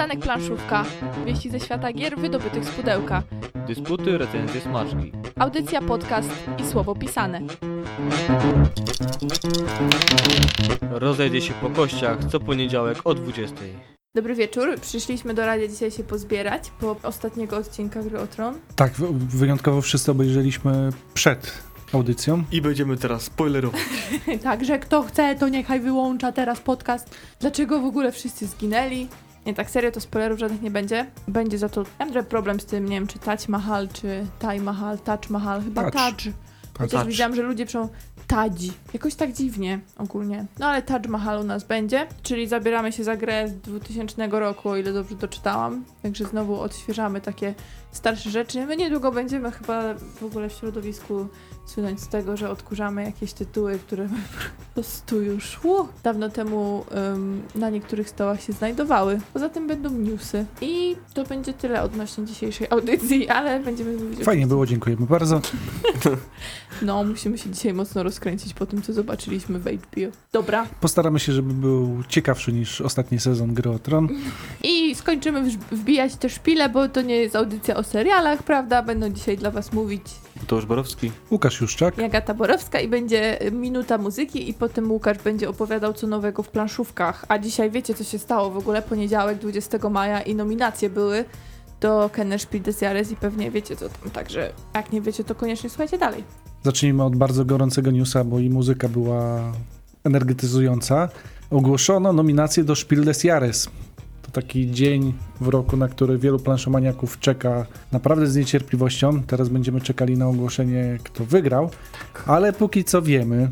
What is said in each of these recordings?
Przystanek planszówka. Wieści ze świata gier wydobytych z pudełka. Dysputy, recenzje, smaczki. Audycja, podcast i słowo pisane. Rozejdzie się po kościach co poniedziałek o 20. Dobry wieczór. Przyszliśmy do radia dzisiaj się pozbierać po ostatniego odcinka Gry o Tron. Tak, wyjątkowo wszyscy obejrzeliśmy przed audycją. I będziemy teraz spoilerować. Także kto chce, to niechaj wyłącza teraz podcast. Dlaczego w ogóle wszyscy zginęli? Nie, tak serio to spoilerów żadnych nie będzie. Będzie za to... Ja mam trochę problem z tym, nie wiem, czy Taj Mahal, czy Taj Mahal, Taj Mahal, chyba Taj. Taj. Chociaż widziałam, że ludzie piszą Tadzi. Jakoś tak dziwnie ogólnie. No ale Taj Mahal u nas będzie, czyli zabieramy się za grę z 2000 roku, o ile dobrze doczytałam. Także znowu odświeżamy takie starsze rzeczy. My niedługo będziemy chyba w ogóle w środowisku słynąć z tego, że odkurzamy jakieś tytuły, które po prostu już uu, dawno temu ym, na niektórych stołach się znajdowały. Poza tym będą newsy. I to będzie tyle odnośnie dzisiejszej audycji, ale będziemy mówić o Fajnie było, dziękujemy bardzo. no, musimy się dzisiaj mocno rozkręcić po tym, co zobaczyliśmy w HBO. Dobra. Postaramy się, żeby był ciekawszy niż ostatni sezon Gry o Tron. I skończymy wż- wbijać te szpile, bo to nie jest audycja o serialach, prawda? Będą dzisiaj dla was mówić Mateusz Borowski. Łukasz Juszczak. Jagata Borowska i będzie minuta muzyki i potem Łukasz będzie opowiadał co nowego w planszówkach. A dzisiaj wiecie, co się stało w ogóle? Poniedziałek 20 maja i nominacje były do Kenner Spiel des Jahres i pewnie wiecie co tam. Także jak nie wiecie, to koniecznie słuchajcie dalej. Zacznijmy od bardzo gorącego newsa, bo i muzyka była energetyzująca. Ogłoszono nominację do Spiel des Jahres. To taki dzień w roku, na który wielu planszomaniaków czeka naprawdę z niecierpliwością. Teraz będziemy czekali na ogłoszenie, kto wygrał. Ale póki co wiemy,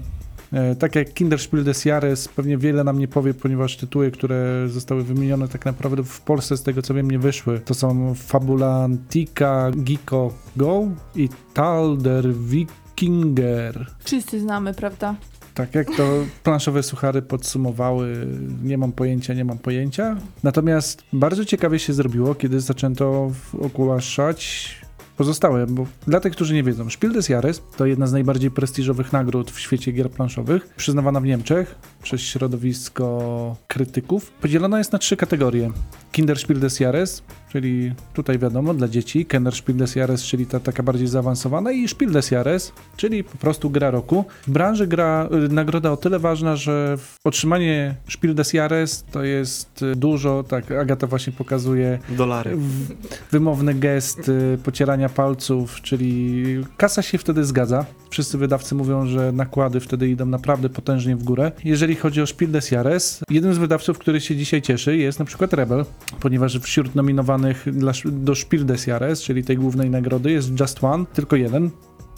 e, tak jak Kinderspiel des Jahres, pewnie wiele nam nie powie, ponieważ tytuły, które zostały wymienione tak naprawdę w Polsce, z tego co wiem, nie wyszły. To są Fabulantica Giko Go i Tal der Wikinger. Wszyscy znamy, prawda? Tak jak to planszowe suchary podsumowały, nie mam pojęcia, nie mam pojęcia. Natomiast bardzo ciekawie się zrobiło, kiedy zaczęto ogłaszać pozostałe, bo dla tych, którzy nie wiedzą, Spiel des Jahres to jedna z najbardziej prestiżowych nagród w świecie gier planszowych, przyznawana w Niemczech przez środowisko krytyków. Podzielona jest na trzy kategorie. Kinderspiel des Jahres, czyli tutaj wiadomo, dla dzieci, Kennerspiel des Jahres, czyli ta taka bardziej zaawansowana i Spiel des Jahres, czyli po prostu gra roku. W branży gra y, nagroda o tyle ważna, że otrzymanie Spiel des Jahres to jest y, dużo, tak Agata właśnie pokazuje Dolary. w- wymowny gest y, pocierania palców, czyli kasa się wtedy zgadza. Wszyscy wydawcy mówią, że nakłady wtedy idą naprawdę potężnie w górę. Jeżeli chodzi o Spiel des Jahres, jednym z wydawców, który się dzisiaj cieszy jest na przykład Rebel, ponieważ wśród nominowanych dla, do Spiel des Jahres, czyli tej głównej nagrody jest Just One, tylko jeden.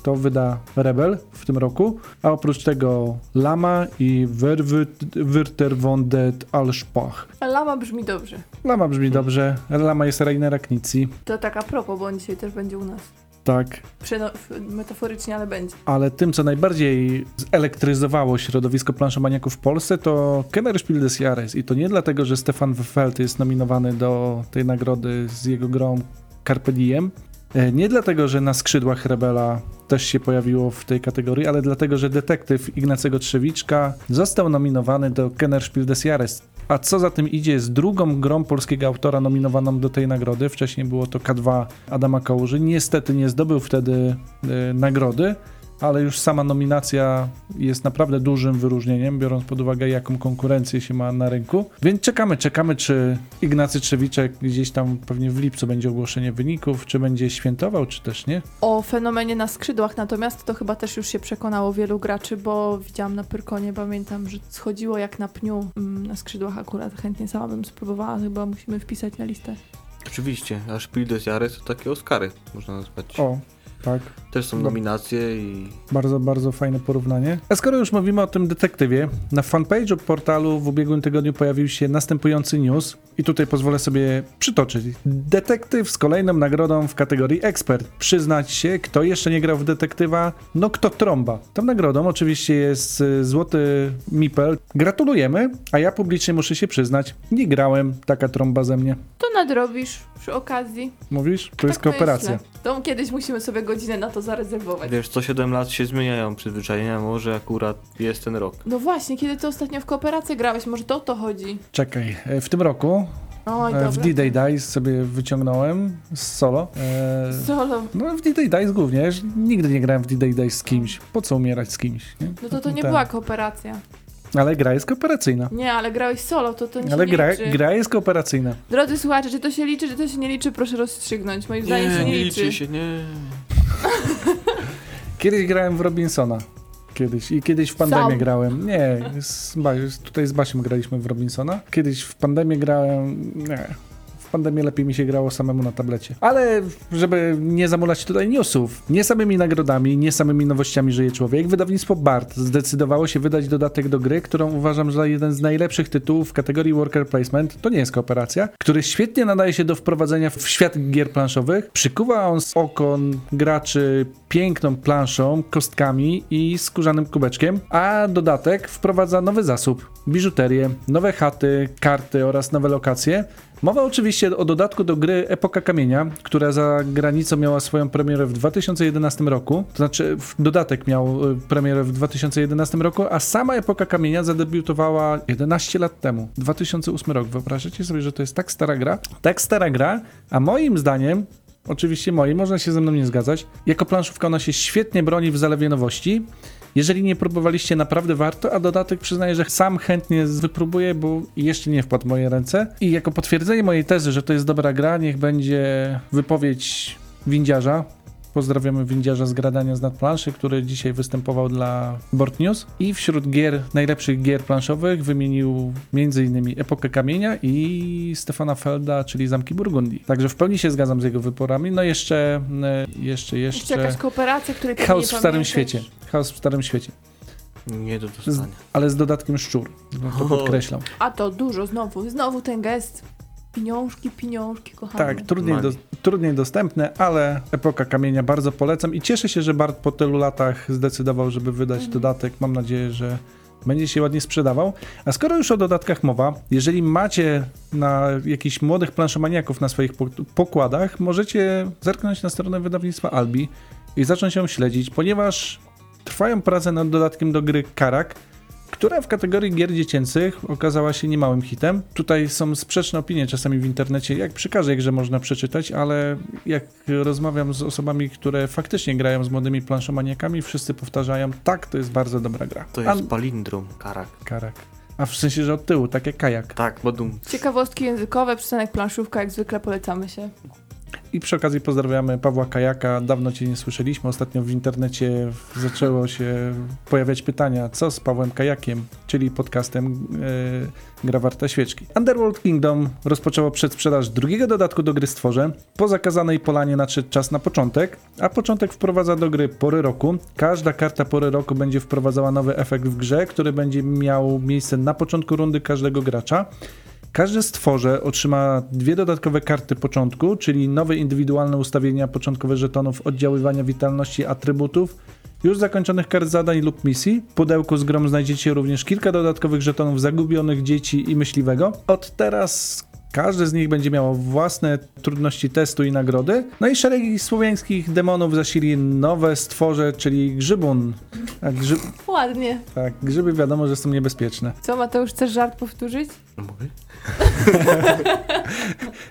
To wyda Rebel w tym roku, a oprócz tego Lama i Werwürter von det Alspach. Lama brzmi dobrze. Lama brzmi dobrze. Lama jest Rainera Knicji. To tak a propos, bo on dzisiaj też będzie u nas. Tak, Przeno- metaforycznie, ale będzie. ale tym, co najbardziej zelektryzowało środowisko planszomaniaków w Polsce, to Kennerspiel des Jahres. I to nie dlatego, że Stefan Feld jest nominowany do tej nagrody z jego grą Carpe Diem. E, Nie dlatego, że na skrzydłach Rebela też się pojawiło w tej kategorii, ale dlatego, że detektyw Ignacego Trzewiczka został nominowany do Kennerspiel des Jahres. A co za tym idzie, jest drugą grą polskiego autora nominowaną do tej nagrody. Wcześniej było to K2 Adama Kałuży. Niestety nie zdobył wtedy e, nagrody, ale już sama nominacja jest naprawdę dużym wyróżnieniem, biorąc pod uwagę, jaką konkurencję się ma na rynku. Więc czekamy, czekamy, czy Ignacy Trzewiczek gdzieś tam pewnie w lipcu będzie ogłoszenie wyników, czy będzie świętował, czy też nie. O fenomenie na skrzydłach natomiast to chyba też już się przekonało wielu graczy, bo widziałam na Pyrkonie, pamiętam, że schodziło jak na pniu mm, na skrzydłach akurat. Chętnie sama bym spróbowała, chyba musimy wpisać na listę. Oczywiście, a Spiel des Jahres to takie Oscary, można nazwać. O, tak. Też są No. nominacje i Bardzo, bardzo fajne porównanie. A skoro już mówimy o tym detektywie, na fanpage'u portalu w ubiegłym tygodniu pojawił się następujący news i tutaj pozwolę sobie przytoczyć. Detektyw z kolejną nagrodą w kategorii ekspert. Przyznać się, kto jeszcze nie grał w detektywa, no kto trąba. Tą nagrodą oczywiście jest y, złoty mipel. Gratulujemy, a ja publicznie muszę się przyznać, nie grałem, taka trąba ze mnie. To nadrobisz przy okazji. Mówisz? To jest Tak kooperacja. myślę. To kiedyś musimy sobie godzinę na to zarezerwować. wiesz, co 7 lat się zmieniają przyzwyczajenia, może akurat jest ten rok. No właśnie, kiedy ty ostatnio w kooperację grałeś, może to o to chodzi? Czekaj, e, w tym roku Oj, E, W dobra. D-Day Dice sobie wyciągnąłem z solo. E, Solo. No w D-Day Dice głównie. Ja Nigdy nie grałem w D-Day Dice z kimś. Po co umierać z kimś? Nie? No to to nie Tak. była kooperacja. Ale gra jest kooperacyjna. Nie, ale grałeś solo, to to nie Ale się gra, liczy. gra jest kooperacyjna. Drodzy słuchacze, czy to się liczy, czy to się nie liczy, proszę rozstrzygnąć. Moim zdaniem się nie liczy. się, nie. Kiedyś grałem w Robinsona. Kiedyś. I kiedyś w pandemię Sam. grałem. Nie, z, Ba- tutaj z Basiem graliśmy w Robinsona. Kiedyś w pandemię grałem. Nie. Pandemii lepiej mi się grało samemu na tablecie. Ale żeby nie zamulać tutaj newsów, nie samymi nagrodami, nie samymi nowościami żyje człowiek, wydawnictwo BART zdecydowało się wydać dodatek do gry, którą uważam za jeden z najlepszych tytułów w kategorii Worker Placement. To nie jest kooperacja, który świetnie nadaje się do wprowadzenia w świat gier planszowych. Przykuwa on z okon graczy piękną planszą, kostkami i skórzanym kubeczkiem, a dodatek wprowadza nowy zasób, biżuterię, nowe chaty, karty oraz nowe lokacje. Mowa oczywiście o dodatku do gry Epoka Kamienia, która za granicą miała swoją premierę w 2011 roku. To znaczy, dodatek miał y, premierę w 2011 roku, a sama Epoka Kamienia zadebiutowała 11 lat temu, 2008 rok. Wyobrażacie sobie, że to jest tak stara gra? Tak stara gra, a moim zdaniem Oczywiście moim, można się ze mną nie zgadzać. Jako planszówka ona się świetnie broni w zalewie nowości. Jeżeli nie próbowaliście, naprawdę warto, a dodatek przyznaję, że sam chętnie wypróbuję, bo jeszcze nie wpadł w moje ręce. I jako potwierdzenie mojej tezy, że to jest dobra gra, niech będzie wypowiedź windziarza. Pozdrawiamy windziarza z gradania z nadplanszy, który dzisiaj występował dla Board News. I wśród gier, najlepszych gier planszowych wymienił m.in. Epokę Kamienia i Stefana Felda, czyli Zamki Burgundii. Także w pełni się zgadzam z jego wyporami. No jeszcze, e, jeszcze, Jeszcze jakaś kooperacja, której ty Chaos nie w Starym pamiętasz. Świecie. Chaos w Starym Świecie. Nie do dostania. Ale z dodatkiem szczur. No to podkreślam. A to dużo, znowu, znowu ten gest. Pieniążki, pieniążki, kochani. Tak, trudniej, do, trudniej dostępne, ale Epoka Kamienia bardzo polecam i cieszę się, że Bart po tylu latach zdecydował, żeby wydać Mhm. dodatek. Mam nadzieję, że będzie się ładnie sprzedawał. A skoro już o dodatkach mowa, jeżeli macie na jakichś młodych planszomaniaków na swoich pok- pokładach, możecie zerknąć na stronę wydawnictwa Albi i zacząć ją śledzić, ponieważ trwają prace nad dodatkiem do gry Karak, która w kategorii gier dziecięcych okazała się niemałym hitem. Tutaj są sprzeczne opinie czasami w internecie, jak przy każdej grze można przeczytać, ale jak rozmawiam z osobami, które faktycznie grają z młodymi planszomaniakami, wszyscy powtarzają, tak, to jest bardzo dobra gra. To jest palindrom, karak. Karak. A w sensie, że od tyłu, tak jak kajak. Tak, badum. Ciekawostki językowe, przystanek planszówka, jak zwykle polecamy się. I przy okazji pozdrawiamy Pawła Kajaka. Dawno cię nie słyszeliśmy. Ostatnio w internecie zaczęło się pojawiać pytania, co z Pawłem Kajakiem, czyli podcastem e, Gra Warta Świeczki. Underworld Kingdom rozpoczęło przedsprzedaż drugiego dodatku do gry Stworze. Po zakazanej polanie nadszedł czas na początek, a początek wprowadza do gry pory roku. Każda karta pory roku będzie wprowadzała nowy efekt w grze, który będzie miał miejsce na początku rundy każdego gracza. Każde stworze otrzyma dwie dodatkowe karty początku, czyli nowe indywidualne ustawienia początkowe żetonów oddziaływania witalności atrybutów, już zakończonych kart zadań lub misji. W pudełku z grom znajdziecie również kilka dodatkowych żetonów zagubionych dzieci i myśliwego. Od teraz każdy z nich będzie miało własne trudności testu i nagrody. No i szeregi słowiańskich demonów zasili nowe stworze, czyli grzybun. A grzy... Ładnie. tak, grzyby wiadomo, że są niebezpieczne. Co, Mateusz, chcesz żart powtórzyć? Mogę?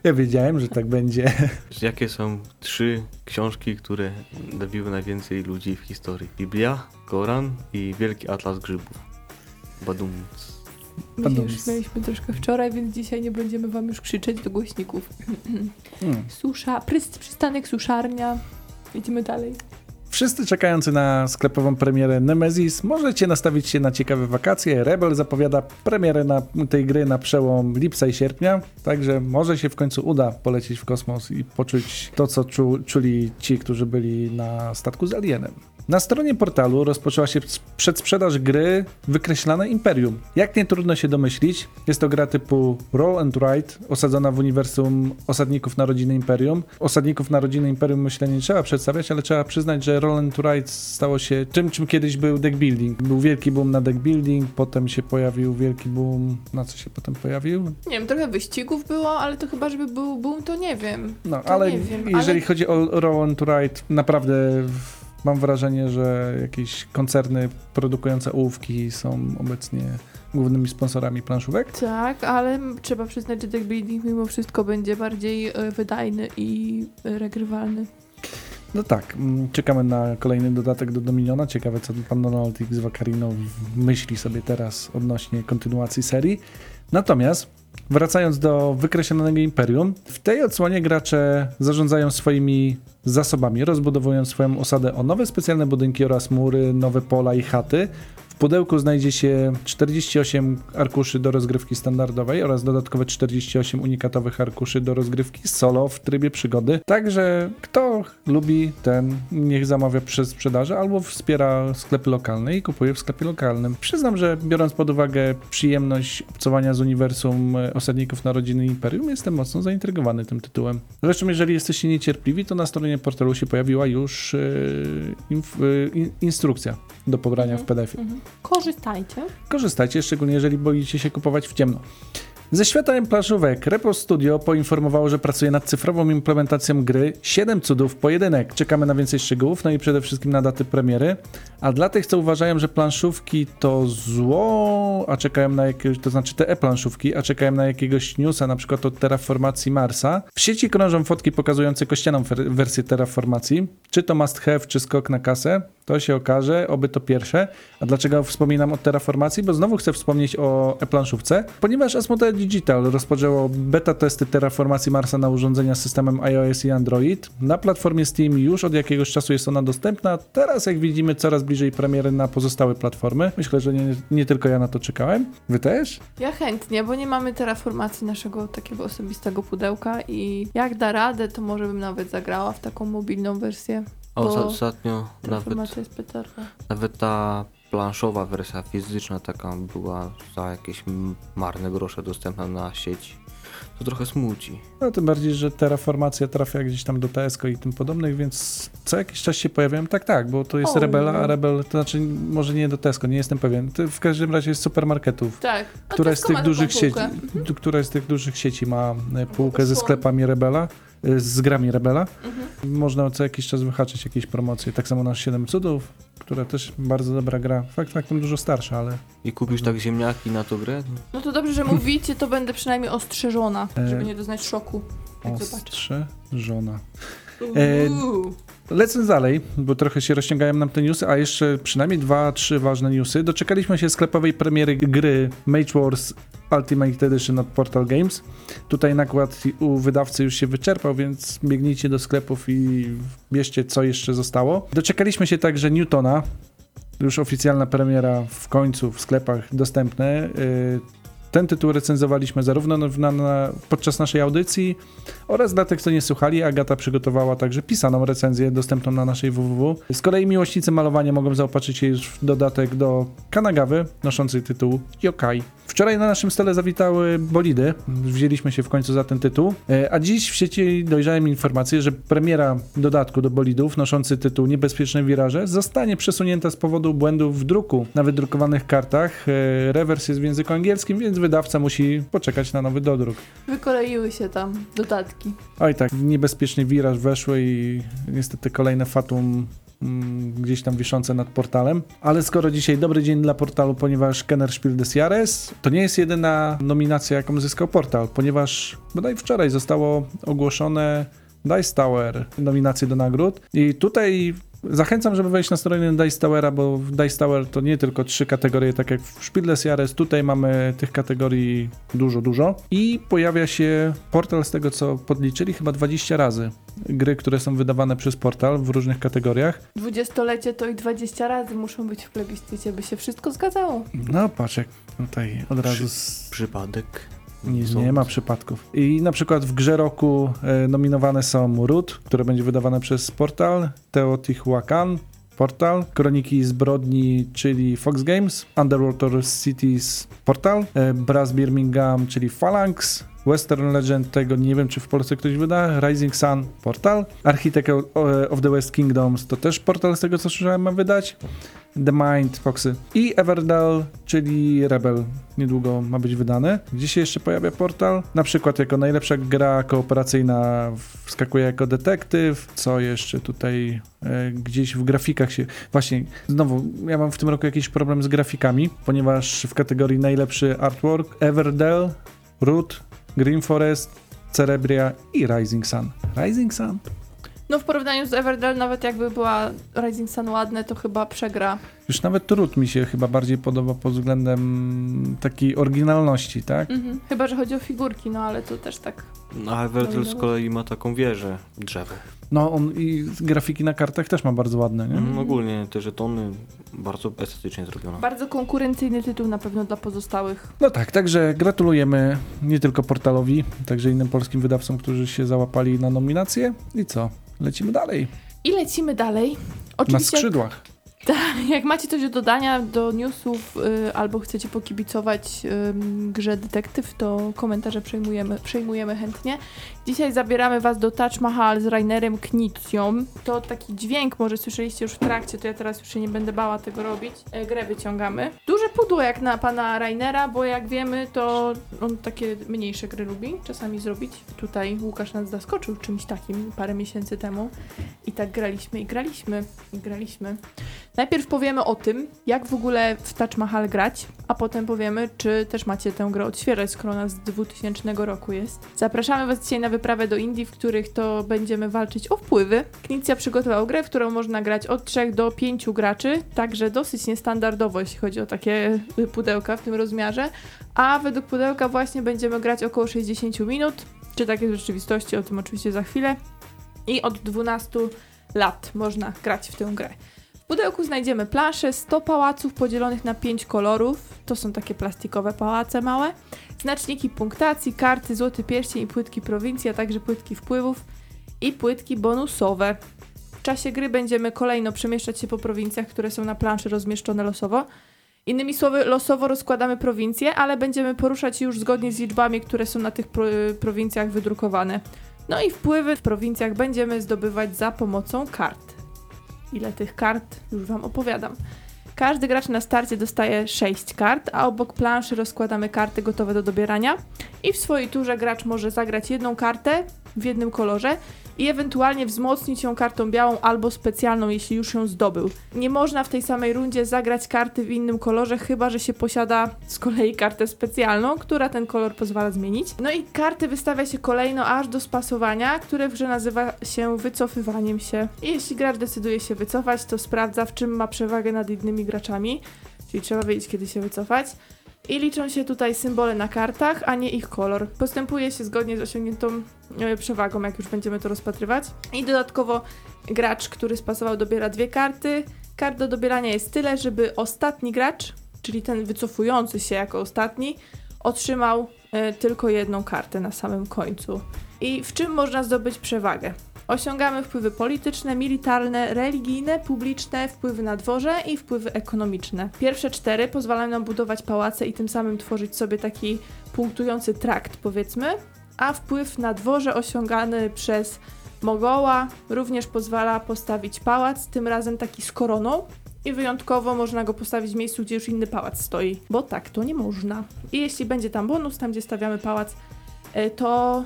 Ja wiedziałem, że tak będzie. Jakie są trzy książki, które zabiły najwięcej ludzi w historii? Biblia, Koran i Wielki Atlas Grzybów. Badum. My się już mieliśmy troszkę wczoraj, więc dzisiaj nie będziemy wam już krzyczeć do głośników. Hmm. Susza, pryst, przystanek suszarnia. Idziemy dalej. Wszyscy czekający na sklepową premierę Nemesis możecie nastawić się na ciekawe wakacje. Rebel zapowiada premierę na tej gry na przełom lipca i sierpnia, także może się w końcu uda polecieć w kosmos i poczuć to, co czu, czuli ci, którzy byli na statku z Alienem. Na stronie portalu rozpoczęła się przedsprzedaż gry Wykreślane Imperium. Jak nie trudno się domyślić, jest to gra typu Roll and Write, osadzona w uniwersum Osadników Narodziny Imperium. Osadników Narodziny Imperium myślę nie trzeba przedstawiać, ale trzeba przyznać, że Roll and Write stało się czym, czym kiedyś był deck building. Był wielki boom na deck building, potem się pojawił wielki boom, na co się potem pojawił? Nie wiem, trochę wyścigów było, ale to chyba, żeby był boom, to nie wiem. No, To ale wiem, jeżeli ale- chodzi o Roll and Write, naprawdę w- mam wrażenie, że jakieś koncerny produkujące ołówki są obecnie głównymi sponsorami planszówek. Tak, ale trzeba przyznać, że deck building mimo wszystko będzie bardziej e, wydajny i regrywalny. No tak, mm, czekamy na kolejny dodatek do Dominiona. Ciekawe, co pan Donald X Vaccarino myśli sobie teraz odnośnie kontynuacji serii. Natomiast wracając do wykreślonego Imperium, w tej odsłonie gracze zarządzają swoimi zasobami, rozbudowując swoją osadę o nowe specjalne budynki oraz mury, nowe pola i chaty. W pudełku znajdzie się 48 arkuszy do rozgrywki standardowej oraz dodatkowe 48 unikatowych arkuszy do rozgrywki solo w trybie przygody. Także kto lubi ten, niech zamawia przez sprzedaży albo wspiera sklepy lokalne i kupuje w sklepie lokalnym. Przyznam, że biorąc pod uwagę przyjemność obcowania z uniwersum e, osadników narodziny Imperium, jestem mocno zaintrygowany tym tytułem. Zresztą, jeżeli jesteście niecierpliwi, to na stronie portalu się pojawiła już e, inf, in, instrukcja do pobrania w PDF-ie. Mhm. Korzystajcie. Korzystajcie, szczególnie jeżeli boicie się kupować w ciemno. Ze świata planszówek Repo Studio poinformowało, że pracuje nad cyfrową implementacją gry 7 cudów pojedynek. Czekamy na więcej szczegółów, no i przede wszystkim na daty premiery. A dla tych, co uważają, że planszówki to zło, a czekają na jakiegoś, to znaczy te e-planszówki, a czekają na jakiegoś newsa, na przykład o terraformacji Marsa. W sieci krążą fotki pokazujące kościaną wersję terraformacji. Czy to must have, czy skok na kasę? To się okaże, oby to pierwsze. A dlaczego wspominam o terraformacji? Bo znowu chcę wspomnieć o e-planszówce, ponieważ Asmodee Digital rozpoczęło beta testy terraformacji Marsa na urządzenia z systemem iOS i Android. Na platformie Steam już od jakiegoś czasu jest ona dostępna. Teraz, jak widzimy, coraz bliżej premiery na pozostałe platformy. Myślę, że nie, nie tylko ja na to czekałem. Wy też? Ja chętnie, bo nie mamy terraformacji naszego takiego osobistego pudełka i jak da radę, to może bym nawet zagrała w taką mobilną wersję. Osta- ostatnio nawet, nawet ta planszowa wersja fizyczna taka była za jakieś marne grosze dostępna na sieci. To trochę smuci. No tym bardziej, że terraformacja trafia gdzieś tam do TSK i tym podobnych, więc co jakiś czas się pojawiają. Tak, tak, bo to jest O. Rebela, a Rebel, to znaczy może nie do Tesco, nie jestem pewien. To w każdym razie jest supermarketów. Tak. A Która z tych dużych sieci, która z tych dużych sieci ma e, półkę ze sklepami Rebela, z grami Rebela. Mhm. Można co jakiś czas wyhaczyć jakieś promocje. Tak samo nasz 7 cudów, która też bardzo dobra gra. Fakt faktem dużo starsza, ale I kupisz tak ziemniaki na tą grę? No to dobrze, że mówicie, to będę przynajmniej ostrzeżona, E, żeby nie doznać szoku. Jak zobaczę. ostrze żona. E. Lecąc dalej, bo trochę się rozciągają nam te newsy, a jeszcze przynajmniej dwa, trzy ważne newsy. Doczekaliśmy się sklepowej premiery gry Mage Wars Ultimate Edition od Portal Games. Tutaj nakład u wydawcy już się wyczerpał, więc biegnijcie do sklepów i bierzcie co jeszcze zostało. Doczekaliśmy się także Newtona. Już oficjalna premiera w końcu w sklepach dostępne. Ten tytuł recenzowaliśmy zarówno na, na, podczas naszej audycji oraz dla tych, co nie słuchali, Agata przygotowała także pisaną recenzję dostępną na naszej www. Z kolei miłośnicy malowania mogą zaopatrzyć się już w dodatek do Kanagawy, noszący tytuł Yokai. Wczoraj na naszym stole zawitały bolidy, wzięliśmy się w końcu za ten tytuł, E, a dziś w sieci dojrzałem informację, że premiera dodatku do bolidów noszący tytuł Niebezpieczne wiraże zostanie przesunięta z powodu błędów w druku na wydrukowanych kartach. E, Rewers jest w języku angielskim, więc wydawca musi poczekać na nowy dodruk. Wykoleiły się tam dodatki. Oj tak, niebezpieczny wiraż weszły i niestety kolejne fatum mm, gdzieś tam wiszące nad portalem. Ale skoro dzisiaj dobry dzień dla portalu, ponieważ Kenner Spiel des Jahres to nie jest jedyna nominacja, jaką zyskał portal, ponieważ bodaj wczoraj zostało ogłoszone Dice Tower, nominacje do nagród i tutaj Zachęcam, żeby wejść na stronę Dice Towera, bo w Dice Tower to nie tylko trzy kategorie, tak jak w Spiel des Jahres, tutaj mamy tych kategorii dużo, dużo. I pojawia się portal z tego, co podliczyli, chyba 20 razy. Gry, które są wydawane przez portal w różnych kategoriach. Dwudziestolecie to i 20 razy muszą być w plebiscycie, by się wszystko zgadzało. No patrz, jak tutaj od razu z... Przypadek. Nie, nie ma przypadków. I na przykład w grze roku e, nominowane są Root, które będzie wydawane przez Portal, Teotihuacan, Portal, Kroniki Zbrodni, czyli Fox Games, Underwater Cities, Portal, e, Brass Birmingham, czyli Phalanx, Western Legend tego nie wiem, czy w Polsce ktoś wyda. Rising Sun Portal. Architect of the West Kingdoms to też portal z tego co słyszałem ma wydać. The Mind Foxy i Everdell, czyli Rebel. Niedługo ma być wydany. Gdzie się jeszcze pojawia portal? Na przykład jako najlepsza gra kooperacyjna wskakuje jako detektyw. Co jeszcze tutaj e, gdzieś w grafikach się... Właśnie, znowu, ja mam w tym roku jakiś problem z grafikami, ponieważ w kategorii najlepszy artwork Everdell, Root, Green Forest, Cerebria i Rising Sun. Rising Sun? No w porównaniu z Everdell, nawet jakby była Rising Sun ładne, to chyba przegra. Już nawet Root mi się chyba bardziej podoba pod względem takiej oryginalności, tak? Mhm. Chyba, że chodzi o figurki, no ale to też tak. No, a Everdell z kolei ma taką wieżę, drzewo. No on i grafiki na kartach też ma bardzo ładne, nie? Mm, ogólnie te żetony bardzo estetycznie zrobione. Bardzo konkurencyjny tytuł na pewno dla pozostałych. No tak, także gratulujemy nie tylko portalowi, także innym polskim wydawcom, którzy się załapali na nominację. I co? Lecimy dalej. I lecimy dalej. Na Oczywiście, skrzydłach. jak macie coś do dodania do newsów y, albo chcecie pokibicować ym, grze detektyw, to komentarze przejmujemy, przejmujemy chętnie. Dzisiaj zabieramy was do Touch Mahal z Rainerem Knicją. To taki dźwięk, może słyszeliście już w trakcie, to ja teraz już się nie będę bała tego robić. E, grę wyciągamy. Duże pudło jak na pana Rainera, bo jak wiemy, to on takie mniejsze gry lubi czasami zrobić. Tutaj Łukasz nas zaskoczył czymś takim parę miesięcy temu. I tak graliśmy i graliśmy i graliśmy. Najpierw powiemy o tym, jak w ogóle w Touch Mahal grać, a potem powiemy, czy też macie tę grę odświeżać, skoro ona z 2000 roku jest. Zapraszamy Was dzisiaj na wyprawę do Indii, w których to będziemy walczyć o wpływy. Knicja przygotował grę, w którą można grać od 3 do 5 graczy, także dosyć niestandardowo, jeśli chodzi o takie pudełka w tym rozmiarze. A według pudełka właśnie będziemy grać około 60 minut, czy tak jest w rzeczywistości, o tym oczywiście za chwilę. I od 12 lat można grać w tę grę. Pudełku znajdziemy planszę 100 pałaców podzielonych na 5 kolorów. To są takie plastikowe pałace małe. Znaczniki punktacji, karty, złoty pierścień i płytki prowincji, a także płytki wpływów i płytki bonusowe. W czasie gry będziemy kolejno przemieszczać się po prowincjach, które są na planszy rozmieszczone losowo. Innymi słowy, losowo rozkładamy prowincje, ale będziemy poruszać się już zgodnie z liczbami, które są na tych pro prowincjach wydrukowane. No i wpływy w prowincjach będziemy zdobywać za pomocą kart. Ile tych kart? Już Wam opowiadam. Każdy gracz na starcie dostaje 6 kart, a obok planszy rozkładamy karty gotowe do dobierania. I w swojej turze gracz może zagrać jedną kartę w jednym kolorze i ewentualnie wzmocnić ją kartą białą albo specjalną, jeśli już ją zdobył. Nie można w tej samej rundzie zagrać karty w innym kolorze, chyba że się posiada z kolei kartę specjalną, która ten kolor pozwala zmienić. No i karty wystawia się kolejno aż do spasowania, które w grze nazywa się wycofywaniem się. I jeśli gracz decyduje się wycofać, to sprawdza w czym ma przewagę nad innymi graczami, czyli trzeba wiedzieć kiedy się wycofać. I liczą się tutaj symbole na kartach, a nie ich kolor. Postępuje się zgodnie z osiągniętą e, przewagą, jak już będziemy to rozpatrywać. I dodatkowo gracz, który spasował, dobiera dwie karty. Kart do dobierania jest tyle, żeby ostatni gracz, czyli ten wycofujący się jako ostatni, otrzymał e, tylko jedną kartę na samym końcu. I w czym można zdobyć przewagę? Osiągamy wpływy polityczne, militarne, religijne, publiczne, wpływy na dworze i wpływy ekonomiczne. Pierwsze cztery pozwalają nam budować pałace i tym samym tworzyć sobie taki punktujący trakt, powiedzmy, a wpływ na dworze osiągany przez Mogoła również pozwala postawić pałac, tym razem taki z koroną. I wyjątkowo można go postawić w miejscu, gdzie już inny pałac stoi, bo tak to nie można. I jeśli będzie tam bonus, tam gdzie stawiamy pałac, e, to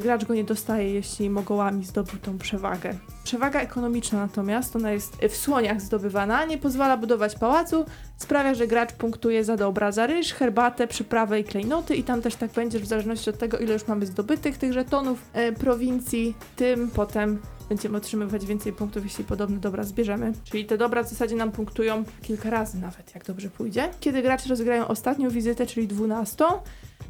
gracz go nie dostaje, jeśli mogołami zdobył tą przewagę. Przewaga ekonomiczna natomiast, ona jest w słoniach zdobywana, nie pozwala budować pałacu, sprawia, że gracz punktuje za dobra, za ryż, herbatę, przyprawę i klejnoty i tam też tak będzie w zależności od tego, ile już mamy zdobytych tych żetonów e, prowincji, tym potem będziemy otrzymywać więcej punktów, jeśli podobne dobra zbierzemy. Czyli te dobra w zasadzie nam punktują kilka razy nawet, jak dobrze pójdzie. Kiedy gracze rozgrają ostatnią wizytę, czyli 12,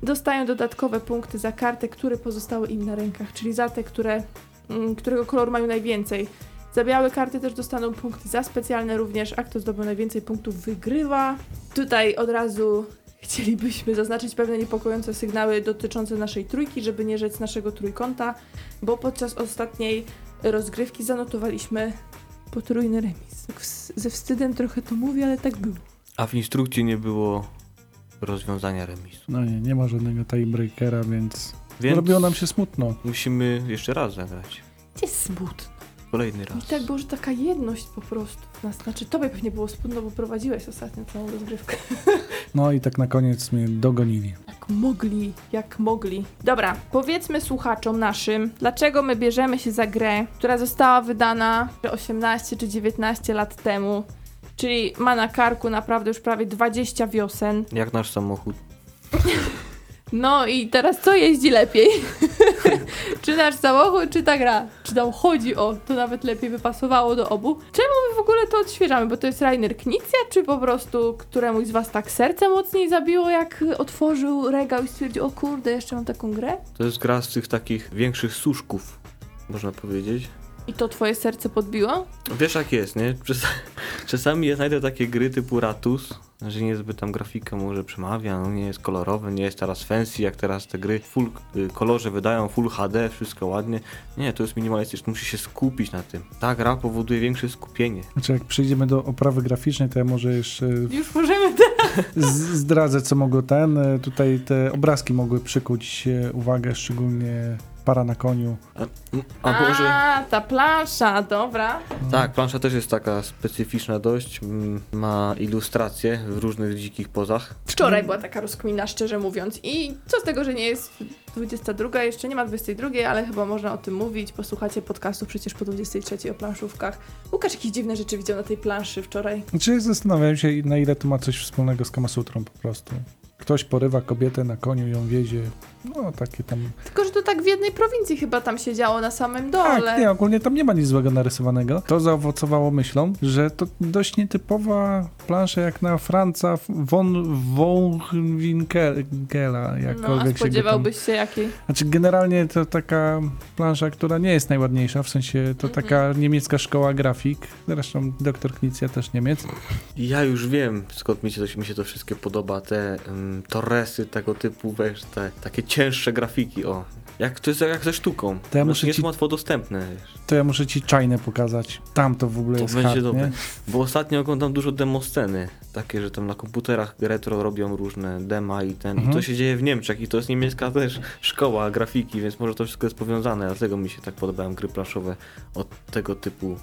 dostają dodatkowe punkty za karty, które pozostały im na rękach, czyli za te, które, mm, którego koloru mają najwięcej. Za białe karty też dostaną punkty, za specjalne również, a kto zdobył najwięcej punktów wygrywa. Tutaj od razu chcielibyśmy zaznaczyć pewne niepokojące sygnały dotyczące naszej trójki, żeby nie rzec naszego trójkąta, bo podczas ostatniej rozgrywki zanotowaliśmy potrójny remis. Tak Ze wstydem trochę to mówię, ale tak było. A w instrukcji nie było rozwiązania remisu. No nie, nie ma żadnego tiebreakera, więc, Więc robiło nam się smutno. musimy jeszcze raz zagrać. Gdzie smutno? Kolejny I raz. tak było, że taka jedność po prostu w nas. Znaczy, tobie pewnie było smutno, bo prowadziłeś ostatnio całą rozgrywkę. No i tak na koniec mnie dogonili. Jak mogli, jak mogli. Dobra, powiedzmy słuchaczom naszym, dlaczego my bierzemy się za grę, która została wydana 18 czy 19 lat temu, czyli ma na karku naprawdę już prawie 20 wiosen. Jak nasz samochód. No i teraz co jeździ lepiej? czy nasz samochód, czy ta gra? Czy tam chodzi o, to nawet lepiej by pasowało do obu. Czemu my w ogóle to odświeżamy? Bo to jest Rainer Knizia, czy po prostu któremuś z was tak serce mocniej zabiło, jak otworzył regał i stwierdził, o kurde, jeszcze mam taką grę? To jest gra z tych takich większych suszków, można powiedzieć. I to twoje serce podbiło? Wiesz jak jest, nie? Czas, czasami ja znajdę takie gry typu Ratus, że niezbyt tam grafika może przemawia, no nie jest kolorowe, nie jest teraz fancy, jak teraz te gry w full y, kolorze wydają, full HD, wszystko ładnie. Nie, to jest minimalistyczne, musi się skupić na tym. Ta gra powoduje większe skupienie. Znaczy jak przejdziemy do oprawy graficznej, to ja może jeszcze Już możemy te... z- zdradzę, co mogło ten. e, Tutaj te obrazki mogły przykuć e, uwagę, szczególnie para na koniu. A, a. A, ta plansza, dobra. Tak, plansza też jest taka specyficzna dość, ma ilustracje w różnych dzikich pozach. Wczoraj była taka rozkmina, szczerze mówiąc. I co z tego, że nie jest 22, jeszcze nie ma 22, ale chyba można o tym mówić. Posłuchacie podcastu przecież po 23 o planszówkach. Łukasz jakieś dziwne rzeczy widział na tej planszy wczoraj. Znaczy zastanawiałem się, na ile to ma coś wspólnego z Kamasutrą po prostu. Ktoś porywa kobietę na koniu, ją wiezie. No, takie tam... Tylko, że to tak w jednej prowincji chyba tam się działo na samym dole. Tak, nie, ogólnie tam nie ma nic złego narysowanego. To zaowocowało myślą, że to dość nietypowa plansza jak na Franca von, von Winkela, no, a jakkolwiek się tam... spodziewałbyś się jakiej? Znaczy generalnie to taka plansza, która nie jest najładniejsza, w sensie to Mhm. taka niemiecka szkoła grafik. Zresztą doktor Knicja też Niemiec. Ja już wiem, skąd mi się to, mi się to wszystkie podoba, te um, torresy tego typu, wiesz, te takie cięższe grafiki, o. Jak to jest jak ze sztuką. To ja Znaczy, muszę jest ci- łatwo dostępne, wiesz. To ja muszę ci czajne pokazać. Tam to w ogóle To jest będzie hard, dobre. nie? Bo ostatnio oglądam dużo demosceny, takie, że tam na komputerach retro robią różne dema i ten. I Mhm. to się dzieje w Niemczech i to jest niemiecka też szkoła grafiki, więc może to wszystko jest powiązane, dlatego mi się tak podobają gry planszowe od tego typu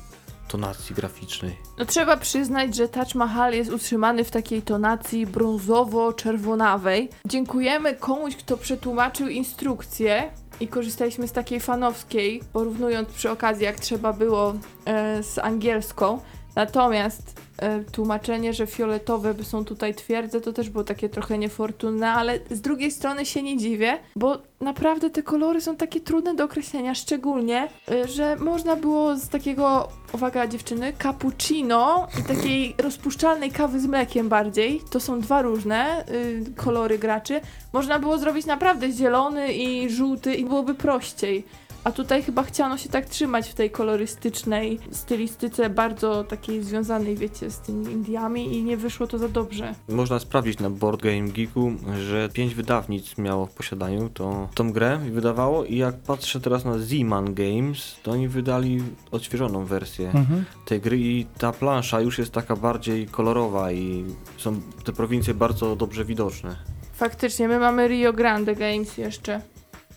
tonacji graficznej. No trzeba przyznać, że Taj Mahal jest utrzymany w takiej tonacji brązowo-czerwonawej. Dziękujemy komuś, kto przetłumaczył instrukcję i korzystaliśmy z takiej fanowskiej, porównując przy okazji, jak trzeba było e, z angielską. Natomiast tłumaczenie, że fioletowe są tutaj twierdze, to też było takie trochę niefortunne, ale z drugiej strony się nie dziwię, bo naprawdę te kolory są takie trudne do określenia, szczególnie, e, że można było z takiego, uwaga dziewczyny, cappuccino i takiej rozpuszczalnej kawy z mlekiem bardziej, to są dwa różne y, kolory graczy, można było zrobić naprawdę zielony i żółty i byłoby prościej. A tutaj chyba chciano się tak trzymać w tej kolorystycznej stylistyce, bardzo takiej związanej, wiecie, z tymi Indiami i nie wyszło to za dobrze. Można sprawdzić na Board Game Geeku, że pięć wydawnic miało w posiadaniu to, tą grę i wydawało i jak patrzę teraz na Z-Man Games, to oni wydali odświeżoną wersję Mhm. tej gry i ta plansza już jest taka bardziej kolorowa i są te prowincje bardzo dobrze widoczne. Faktycznie, my mamy Rio Grande Games jeszcze.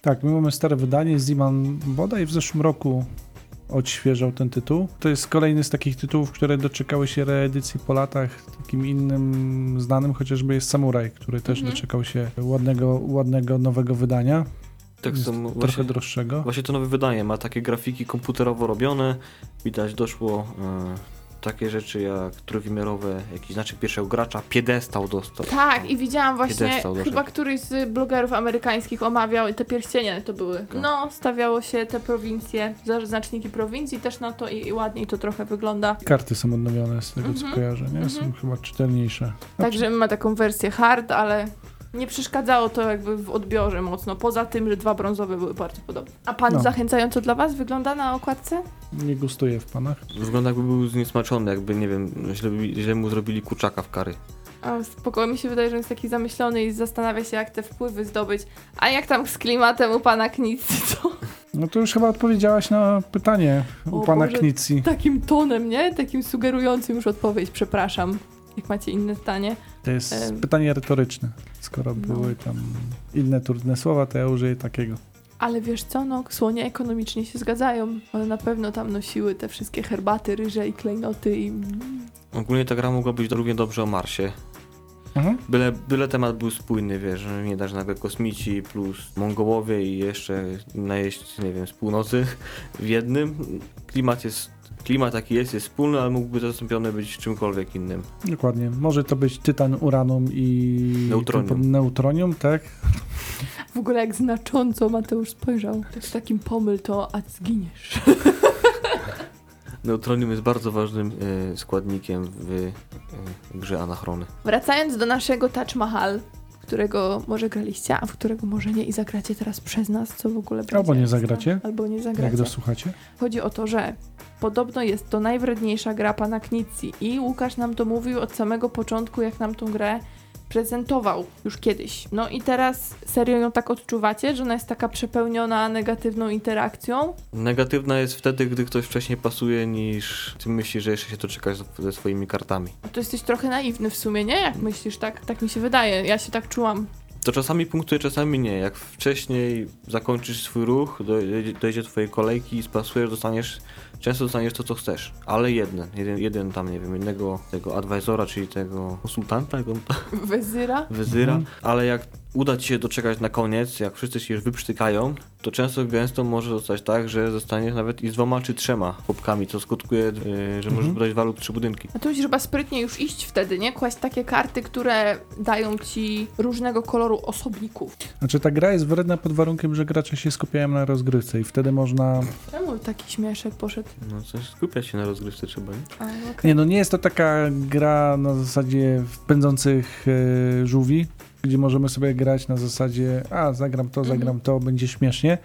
Tak, my mamy stare wydanie. Ziman bodaj w zeszłym roku odświeżał ten tytuł. To jest kolejny z takich tytułów, które doczekały się reedycji po latach. Takim innym znanym chociażby jest Samurai, który też Mhm. doczekał się ładnego, ładnego nowego wydania. Tak Jest są trochę właśnie, droższego. właśnie to nowe wydanie ma takie grafiki komputerowo robione, widać doszło e, takie rzeczy jak trójwymiarowe, jakiś znaczek pierwszego gracza, piedestał dostał. Tak, i widziałam właśnie, chyba któryś z blogerów amerykańskich omawiał, te pierścienie to były. Tak. No, stawiało się te prowincje, znaczniki prowincji też na to i, i ładniej to trochę wygląda. Karty są odnowione z tego, co Mhm. kojarzę, nie? Są Mhm. chyba czytelniejsze. Także ma taką wersję hard, ale nie przeszkadzało to jakby w odbiorze mocno, poza tym, że dwa brązowe były bardzo podobne. A pan No. zachęcająco dla was wygląda na okładce? Nie gustuje w panach. Wygląda jakby był zniesmaczony, jakby nie wiem, źle, źle mu zrobili kurczaka w kary. A spoko, mi się wydaje, że on jest taki zamyślony i zastanawia się, jak te wpływy zdobyć. A jak tam z klimatem u pana Knicy, co? No to już chyba odpowiedziałaś na pytanie u O pana Boże. Knicji. Takim tonem, nie? Takim sugerującym już odpowiedź, przepraszam. Jak macie inne zdanie. To jest pytanie retoryczne. Skoro No. były tam inne trudne słowa, to ja użyję takiego. Ale wiesz co, no słonie ekonomicznie się zgadzają. One na pewno tam nosiły te wszystkie herbaty, ryże i klejnoty i... Ogólnie ta gra mogła być równie dobrze o Marsie. Mhm. Byle, byle temat był spójny, wiesz, że nie dasz nagle kosmici plus Mongołowie i jeszcze najeść, nie wiem, z północy w jednym. Klimat jest, klimat taki jest, jest wspólny, ale mógłby zastąpiony być czymkolwiek innym. Dokładnie. Może to być tytan, uranum i Neutronium. neutronium, tak? W ogóle jak znacząco Mateusz spojrzał. Tak z takim pomyl to, a zginiesz. Neutronium jest bardzo ważnym e, składnikiem w e, grze Anachrony. Wracając do naszego Taj Mahal, którego może graliście, a w którego może nie i zagracie teraz przez nas, co w ogóle będzie Albo nie zagracie. Albo nie Jak zagracie. dosłuchacie. Chodzi o to, że podobno jest to najwredniejsza gra pana Knitsi i Łukasz nam to mówił od samego początku, jak nam tą grę prezentował już kiedyś. No i teraz serio ją tak odczuwacie, że ona jest taka przepełniona negatywną interakcją? Negatywna jest wtedy, gdy ktoś wcześniej pasuje, niż ty myślisz, że jeszcze się to czekasz ze swoimi kartami. No to jesteś trochę naiwny w sumie, nie? Jak myślisz, tak, tak mi się wydaje. Ja się tak czułam. To czasami punktuje, czasami nie. Jak wcześniej zakończysz swój ruch, dojdzie, dojdzie twojej kolejki i spasujesz, dostaniesz, często dostaniesz to, co chcesz. Ale jeden, jeden, jeden tam, nie wiem, jednego tego advisora, czyli tego konsultanta, jak on to Wezyra? wyzyra. Mhm. Ale jak uda ci się doczekać na koniec, jak wszyscy się już wyprztykają, to często gęsto może zostać tak, że zostaniesz nawet i z dwoma czy trzema chłopkami, co skutkuje, yy, że możesz Mhm. budować dwa lub trzy budynki. A to musisz chyba sprytnie już iść wtedy, nie? Kłaść takie karty, które dają ci różnego koloru osobników. Znaczy ta gra jest wredna pod warunkiem, że gracze się skupiają na rozgrywce i wtedy można... Czemu taki śmieszek poszedł? No coś skupiać się na rozgrywce trzeba, nie? A, okej. Nie no, nie jest to taka gra na zasadzie pędzących e, żółwi, gdzie możemy sobie grać na zasadzie a zagram to, Mhm. zagram to, będzie śmiesznie.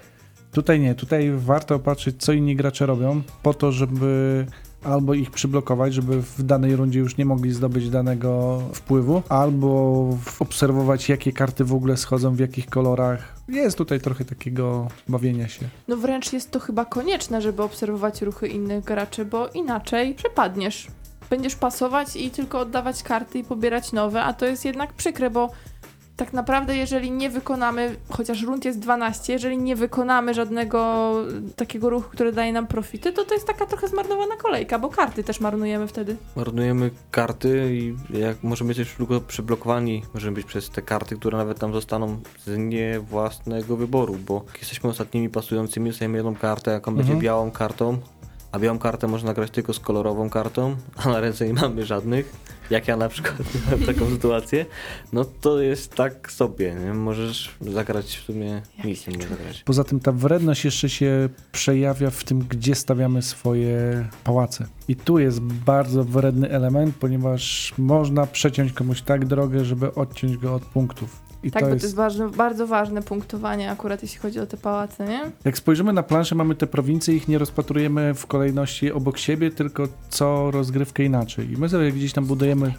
Tutaj nie, tutaj warto patrzeć co inni gracze robią po to, żeby albo ich przyblokować, żeby w danej rundzie już nie mogli zdobyć danego wpływu, albo obserwować jakie karty w ogóle schodzą, w jakich kolorach. Jest tutaj trochę takiego bawienia się. No wręcz jest to chyba konieczne, żeby obserwować ruchy innych graczy, bo inaczej przepadniesz. Będziesz pasować i tylko oddawać karty i pobierać nowe, a to jest jednak przykre, bo tak naprawdę jeżeli nie wykonamy, chociaż rund jest 12, jeżeli nie wykonamy żadnego takiego ruchu, który daje nam profity, to to jest taka trochę zmarnowana kolejka, bo karty też marnujemy wtedy. Marnujemy karty i jak możemy być przyblo- przyblokowani, możemy być przez te karty, które nawet tam zostaną z nie własnego wyboru, bo jesteśmy ostatnimi pasującymi, dostajemy jedną kartę, jaką Mhm. będzie białą kartą, a białą kartę można grać tylko z kolorową kartą, a na ręce nie mamy żadnych, jak ja na przykład miałem taką sytuację, no to jest tak sobie, nie? możesz zagrać w sumie Jak nic nie zagrać. Poza tym ta wredność jeszcze się przejawia w tym, gdzie stawiamy swoje pałace. I tu jest bardzo wredny element, ponieważ można przeciąć komuś tak drogę, żeby odciąć go od punktów. I tak, to bo jest, to jest ważne, bardzo ważne punktowanie akurat jeśli chodzi o te pałace, nie? Jak spojrzymy na planszę, mamy te prowincje, ich nie rozpatrujemy w kolejności obok siebie, tylko co rozgrywkę inaczej. I my sobie gdzieś tam budujemy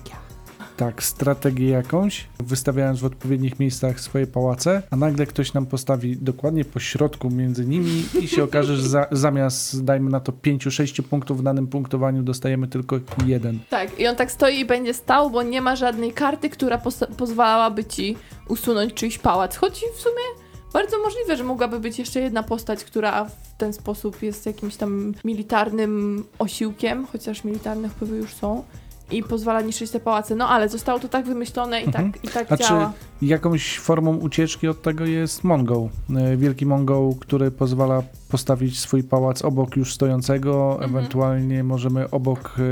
tak, strategię jakąś, wystawiając w odpowiednich miejscach swoje pałace, a nagle ktoś nam postawi dokładnie po środku między nimi i się okaże, że za, zamiast, dajmy na to, 5-6 punktów w danym punktowaniu, dostajemy tylko jeden. Tak, i on tak stoi i będzie stał, bo nie ma żadnej karty, która pozwalałaby ci usunąć czyjś pałac. Choć w sumie bardzo możliwe, że mogłaby być jeszcze jedna postać, która w ten sposób jest jakimś tam militarnym osiłkiem, chociaż militarne wpływy już są. I pozwala niszczyć te pałace. No ale zostało to tak wymyślone i Mhm. tak, i tak A czy działa. jakąś formą ucieczki od tego jest Mongol? E, Wielki Mongol, który pozwala postawić swój pałac obok już stojącego, Mhm. ewentualnie możemy obok e,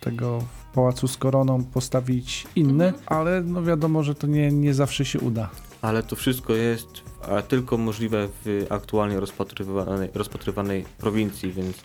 tego pałacu z koroną postawić inny, Mhm. ale no wiadomo, że to nie, nie zawsze się uda. Ale to wszystko jest a, tylko możliwe w aktualnie rozpatrywanej, rozpatrywanej prowincji, więc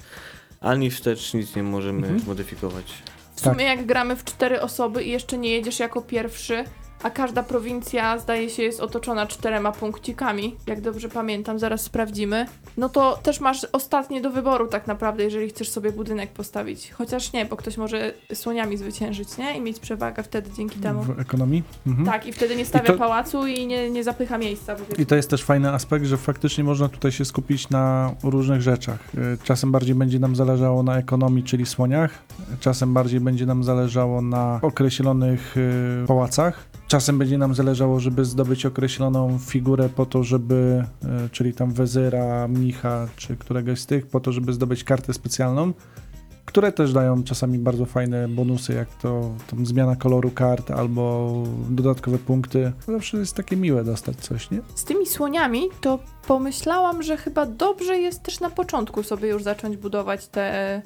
ani wstecz nic nie możemy Mhm. zmodyfikować. W tak. sumie jak gramy w cztery osoby i jeszcze nie jedziesz jako pierwszy, a każda prowincja zdaje się jest otoczona czterema punkcikami, jak dobrze pamiętam, zaraz sprawdzimy, no to też masz ostatnie do wyboru tak naprawdę, jeżeli chcesz sobie budynek postawić. Chociaż nie, bo ktoś może słoniami zwyciężyć, nie? I mieć przewagę wtedy dzięki temu. W ekonomii. Mhm. Tak, i wtedy nie stawia to- pałacu i nie, nie zapycha miejsca. I to jest też fajny aspekt, że faktycznie można tutaj się skupić na różnych rzeczach. Y, Czasem bardziej będzie nam zależało na ekonomii, czyli słoniach, czasem bardziej będzie nam zależało na określonych y, pałacach, czasem będzie nam zależało, żeby zdobyć określoną figurę po to, żeby, y, czyli tam wezyra, mnicha, czy któregoś z tych, po to, żeby zdobyć kartę specjalną, które też dają czasami bardzo fajne bonusy, jak to zmiana koloru kart albo dodatkowe punkty. Zawsze jest takie miłe dostać coś, nie? Z tymi słoniami to pomyślałam, że chyba dobrze jest też na początku sobie już zacząć budować te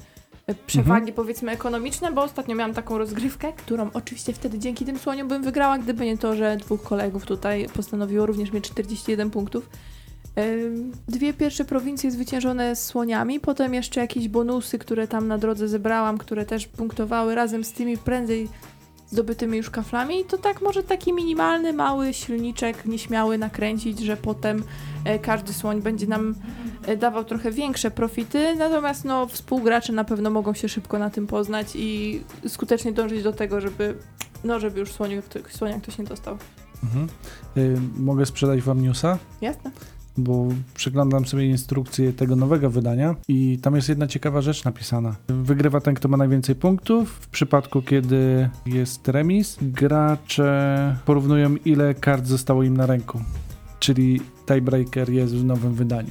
przewagi, powiedzmy, ekonomiczne, bo ostatnio miałam taką rozgrywkę, którą oczywiście wtedy dzięki tym słoniom bym wygrała, gdyby nie to, że dwóch kolegów tutaj postanowiło również mieć 41 punktów. Dwie pierwsze prowincje zwyciężone słoniami, potem jeszcze jakieś bonusy, które tam na drodze zebrałam, które też punktowały razem z tymi prędzej zdobytymi już kaflami, to tak może taki minimalny, mały silniczek nieśmiały nakręcić, że potem e, każdy słoń będzie nam e, dawał trochę większe profity, natomiast no współgracze na pewno mogą się szybko na tym poznać i skutecznie dążyć do tego, żeby no żeby już słonia ktoś nie dostał. Mhm. Y, mogę sprzedać wam newsa, Jasne? Bo przeglądam sobie instrukcję tego nowego wydania i tam jest jedna ciekawa rzecz napisana. Wygrywa ten, kto ma najwięcej punktów. W przypadku, kiedy jest remis, gracze porównują, ile kart zostało im na ręku. Czyli tiebreaker jest w nowym wydaniu.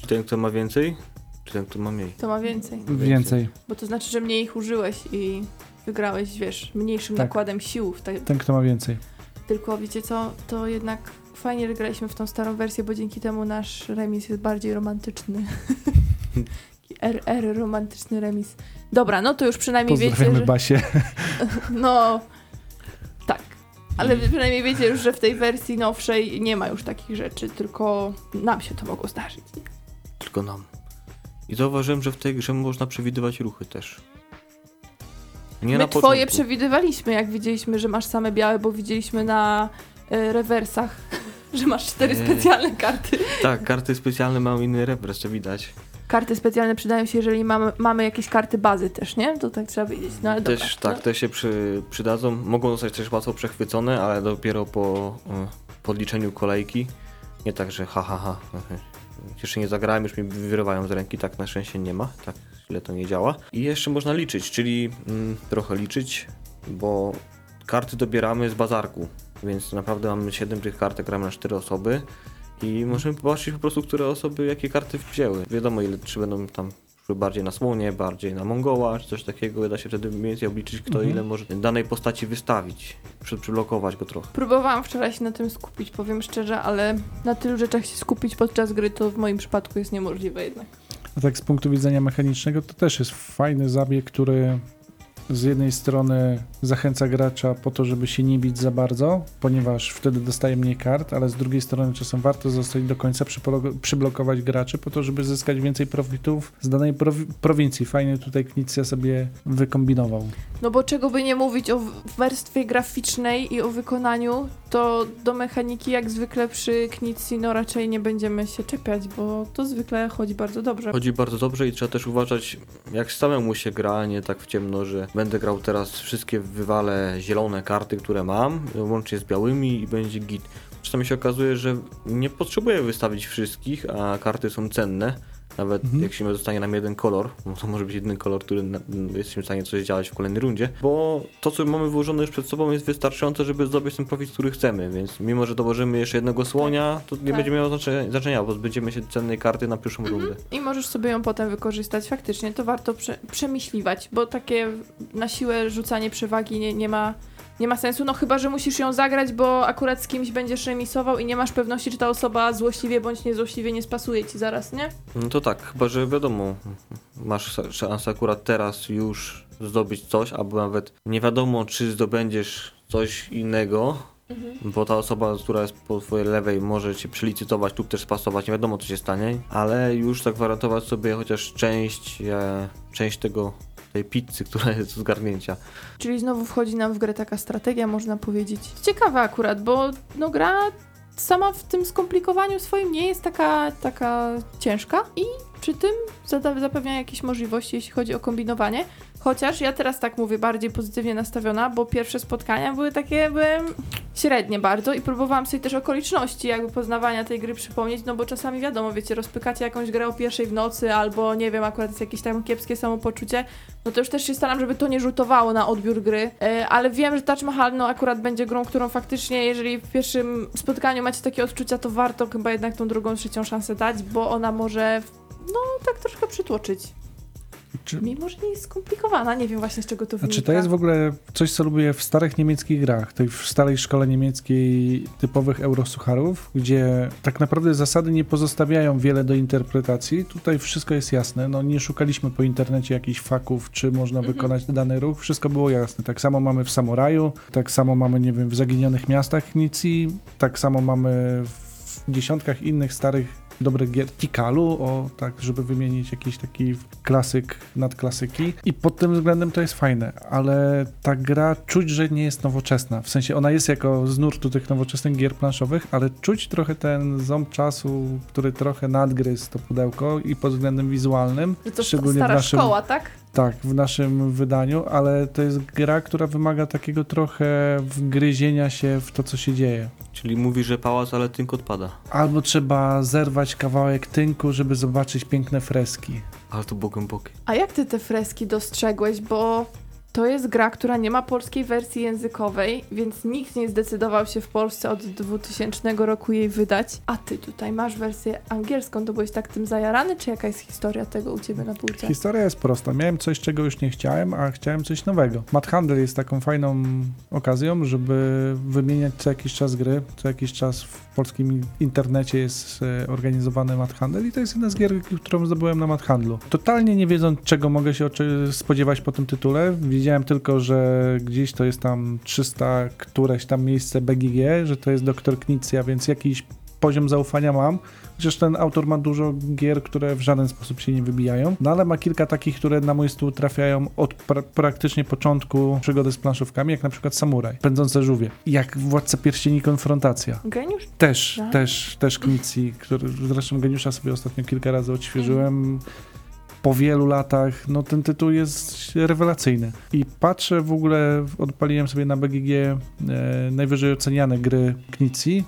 Czy ten, kto ma więcej, czy ten, kto ma mniej? To ma więcej. Więcej. Bo to znaczy, że mniej ich użyłeś i wygrałeś, wiesz, mniejszym Tak. nakładem sił. W tej, Ten, kto ma więcej. Tylko wiecie co, to jednak fajnie, że graliśmy w tą starą wersję, bo dzięki temu nasz remis jest bardziej romantyczny. Taki RR, romantyczny remis. Dobra, no to już przynajmniej wiecie, Pozdrawiamy że... Basię. No, tak. Ale przynajmniej wiecie już, że w tej wersji nowszej nie ma już takich rzeczy, tylko nam się to mogło zdarzyć. Tylko nam. I zauważyłem, że w tej grze można przewidywać ruchy też. Nie My na twoje początku. przewidywaliśmy, jak widzieliśmy, że masz same białe, bo widzieliśmy na rewersach, że masz cztery Eee. specjalne karty. Tak, karty specjalne mają inny rewers, to widać. Karty specjalne przydają się, jeżeli mamy, mamy jakieś karty bazy też, nie? To tak trzeba wiedzieć. No ale Też dobra. tak, te się przy, przydadzą. Mogą zostać też łatwo przechwycone, ale dopiero po y, podliczeniu kolejki. Nie tak, że ha ha ha. Jeszcze nie zagrałem, już mi wyrywają z ręki, tak na szczęście nie ma, tak źle to nie działa. I jeszcze można liczyć, czyli mm, trochę liczyć, bo karty dobieramy z bazarku, więc naprawdę mamy 7 tych kartek, gramy na 4 osoby i możemy popatrzeć po prostu, które osoby jakie karty wzięły. Wiadomo ile, czy będą tam szły bardziej na słonie, bardziej na mongoła, czy coś takiego, da się wtedy mniej więcej obliczyć, kto Mhm. ile może danej postaci wystawić, przy, przyblokować go trochę. Próbowałam wczoraj się na tym skupić, powiem szczerze, ale na tylu rzeczach się skupić podczas gry to w moim przypadku jest niemożliwe jednak. A tak z punktu widzenia mechanicznego to też jest fajny zabieg, który z jednej strony zachęca gracza po to, żeby się nie bić za bardzo, ponieważ wtedy dostaje mniej kart, ale z drugiej strony czasem warto zostać do końca, przyblokować graczy po to, żeby zyskać więcej profitów z danej prowi- prowincji. Fajnie tutaj Knicja sobie wykombinował. No bo czego by nie mówić o warstwie graficznej i o wykonaniu, to do mechaniki jak zwykle przy Knitsi no raczej nie będziemy się czepiać, bo to zwykle chodzi bardzo dobrze. Chodzi bardzo dobrze i trzeba też uważać, jak samemu się gra, a nie tak w ciemno, że będę grał teraz wszystkie wywale zielone karty, które mam, łącznie z białymi i będzie git. Czasami się okazuje, że nie potrzebuję wystawić wszystkich, a karty są cenne. Nawet Mhm. jak się zostanie nam jeden kolor, bo to może być jeden kolor, który na, jesteśmy w stanie coś działać w kolejnej rundzie, bo to, co mamy wyłożone już przed sobą jest wystarczające, żeby zdobyć ten profit, który chcemy, więc mimo, że dołożymy jeszcze jednego słonia, to nie Tak. będzie miało znaczenia, bo zbędziemy się cennej karty na pierwszą rundę. I możesz sobie ją potem wykorzystać. Faktycznie to warto prze przemyśliwać, bo takie na siłę rzucanie przewagi nie, nie, ma, nie ma sensu. No chyba, że musisz ją zagrać, bo akurat z kimś będziesz remisował i nie masz pewności, czy ta osoba złośliwie bądź niezłośliwie nie spasuje ci zaraz, nie? No to tak, chyba że wiadomo, masz szansę akurat teraz już zdobyć coś, albo nawet nie wiadomo, czy zdobędziesz coś innego, bo ta osoba, która jest po twojej lewej może cię przelicytować lub też spasować, nie wiadomo co się stanie, ale już zagwarantować sobie chociaż część, e, część tego, tej pizzy, która jest do zgarnięcia. Czyli znowu wchodzi nam w grę taka strategia, można powiedzieć. Ciekawe akurat, bo no gra sama w tym skomplikowaniu swoim nie jest taka, taka ciężka i przy tym zapewnia jakieś możliwości, jeśli chodzi o kombinowanie. Chociaż ja teraz tak mówię bardziej pozytywnie nastawiona, bo pierwsze spotkania były takie, byłem średnie bardzo i próbowałam sobie też okoliczności jakby poznawania tej gry przypomnieć, no bo czasami wiadomo, wiecie, rozpykacie jakąś grę o pierwszej w nocy albo nie wiem, akurat jest jakieś tam kiepskie samopoczucie, no to już też się staram, żeby to nie rzutowało na odbiór gry, e, ale wiem, że Taj Mahal no akurat będzie grą, którą faktycznie, jeżeli w pierwszym spotkaniu macie takie odczucia, to warto chyba jednak tą drugą, trzecią szansę dać, bo ona może, no tak troszkę przytłoczyć. Czy, Mimo, że nie jest skomplikowana, nie wiem właśnie z czego to wynika. Znaczy to jest w ogóle coś, co lubię w starych niemieckich grach, tej w starej szkole niemieckiej typowych eurosucharów, gdzie tak naprawdę zasady nie pozostawiają wiele do interpretacji. Tutaj wszystko jest jasne. No nie szukaliśmy po internecie jakichś faków, czy można Mhm. wykonać dany ruch. Wszystko było jasne. Tak samo mamy w Samuraju, tak samo mamy, nie wiem, w Zaginionych Miastach Nicji, tak samo mamy w dziesiątkach innych starych dobrych gier Tikalu, o tak, żeby wymienić jakiś taki klasyk nad klasyki. I pod tym względem to jest fajne, ale ta gra czuć, że nie jest nowoczesna. W sensie ona jest jako z nurtu tych nowoczesnych gier planszowych, ale czuć trochę ten ząb czasu, który trochę nadgryzł to pudełko i pod względem wizualnym, Że to szczególnie w stara naszym szkoła, tak? tak, w naszym wydaniu, ale to jest gra, która wymaga takiego trochę wgryzienia się w to, co się dzieje. Czyli mówi, że pałac, ale tynk odpada. Albo trzeba zerwać kawałek tynku, żeby zobaczyć piękne freski. Ale to było głębokie. A jak ty te freski dostrzegłeś? Bo to jest gra, która nie ma polskiej wersji językowej, więc nikt nie zdecydował się w Polsce od 2000 roku jej wydać. A ty tutaj masz wersję angielską. To byłeś tak tym zajarany, czy jaka jest historia tego u ciebie na półce? Historia jest prosta. Miałem coś, czego już nie chciałem, a chciałem coś nowego. Mad Handel jest taką fajną okazją, żeby wymieniać co jakiś czas gry. Co jakiś czas w polskim internecie jest e, organizowany Mad Handel i to jest jedna z gier, którą zdobyłem na Mad Handlu. Totalnie nie wiedząc, czego mogę się spodziewać po tym tytule, wiedziałem tylko, że gdzieś to jest tam 300 któreś tam miejsce BGG, że to jest doktor Knicja, więc jakiś poziom zaufania mam. Chociaż ten autor ma dużo gier, które w żaden sposób się nie wybijają, no ale ma kilka takich, które na mój stół trafiają od pra praktycznie początku przygody z planszówkami, jak na przykład Samuraj, Pędzące żółwie, jak Władca Pierścieni Konfrontacja. Geniusz? Też, Tak. też, też Knicji, który zresztą Geniusza sobie ostatnio kilka razy odświeżyłem. Po wielu latach, no ten tytuł jest rewelacyjny. I patrzę w ogóle, odpaliłem sobie na BGG e, najwyżej oceniane gry Knicji.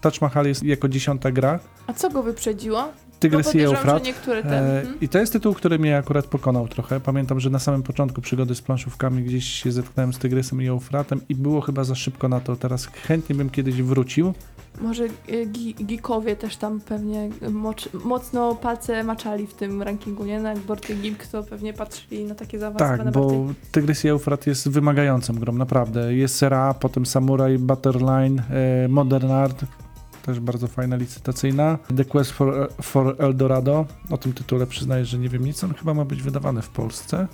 Taj Mahal jest jako dziesiąta gra. A co go wyprzedziło? Tygrys Bo i Eufrat. niektóre te... E, mhm. I to jest tytuł, który mnie akurat pokonał trochę. Pamiętam, że na samym początku przygody z planszówkami gdzieś się zetknąłem z Tygrysem i Eufratem i było chyba za szybko na to. Teraz chętnie bym kiedyś wrócił. Może gi- geekowie też tam pewnie mocz, mocno palce maczali w tym rankingu, nie? Na Game Geek to pewnie patrzyli na takie zaawansowane Tak, bo bardziej. Tygrys i Eufrat jest wymagającą grą, naprawdę. Jest Sera, potem Samurai, Butterline, e, Modern Art, też bardzo fajna licytacyjna. The Quest for, for Eldorado, o tym tytule przyznaję, że nie wiem nic, on chyba ma być wydawany w Polsce,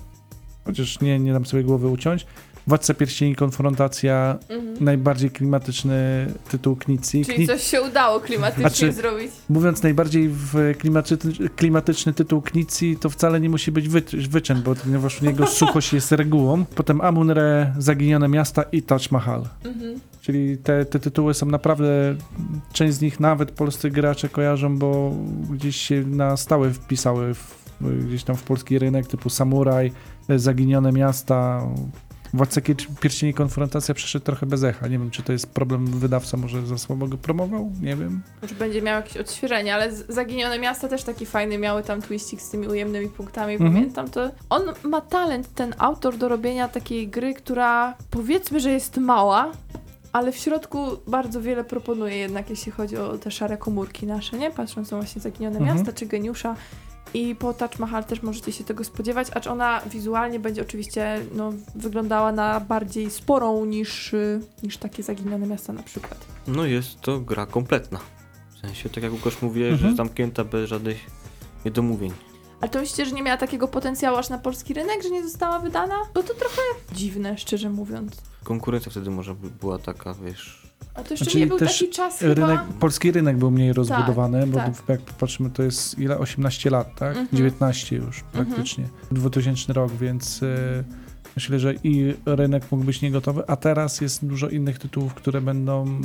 chociaż nie, nie dam sobie głowy uciąć. Władca Pierścieni, Konfrontacja, Mhm. najbardziej klimatyczny tytuł Knicji. Czyli Kni- coś się udało klimatycznie Znaczy- zrobić. Mówiąc najbardziej w klimatyczny, klimatyczny tytuł Knicji, to wcale nie musi być wy, wyczyn, bo ponieważ u niego suchość jest regułą. Potem Amun-Re, Zaginione Miasta i Taj Mahal. Mhm. Czyli te, te tytuły są naprawdę, część z nich nawet polscy gracze kojarzą, bo gdzieś się na stałe wpisały w, gdzieś tam w polski rynek, typu Samuraj, Zaginione Miasta, Władca Pierścieni Konfrontacja przeszedł trochę bez echa. Nie wiem, czy to jest problem wydawca, może za słabo go promował? Nie wiem. Może będzie miał jakieś odświeżenie, ale Zaginione Miasta też taki fajny, miały tam twistik z tymi ujemnymi punktami, Mhm. pamiętam to. On ma talent, ten autor, do robienia takiej gry, która powiedzmy, że jest mała, ale w środku bardzo wiele proponuje jednak, jeśli chodzi o te szare komórki nasze, nie? Patrząc na właśnie Zaginione Mhm. Miasta czy Geniusza. I po Taj Mahal też możecie się tego spodziewać, acz ona wizualnie będzie oczywiście no, wyglądała na bardziej sporą niż, y, niż takie Zaginione Miasta na przykład. No jest to gra kompletna. W sensie, tak jak Łukasz mówiłeś, Mhm. że zamknięta bez żadnych niedomówień. Ale to myślicie, że nie miała takiego potencjału aż na polski rynek, że nie została wydana? No to trochę dziwne, szczerze mówiąc. Konkurencja wtedy może by była taka, wiesz... A to jeszcze Znaczy, nie był taki czas chyba... Rynek, polski rynek był mniej rozbudowany, bo tak. jak popatrzymy, to jest ile? 18 lat, tak? Mhm. 19 już praktycznie. 2000 rok, więc e, myślę, że i rynek mógł być niegotowy, a teraz jest dużo innych tytułów, które będą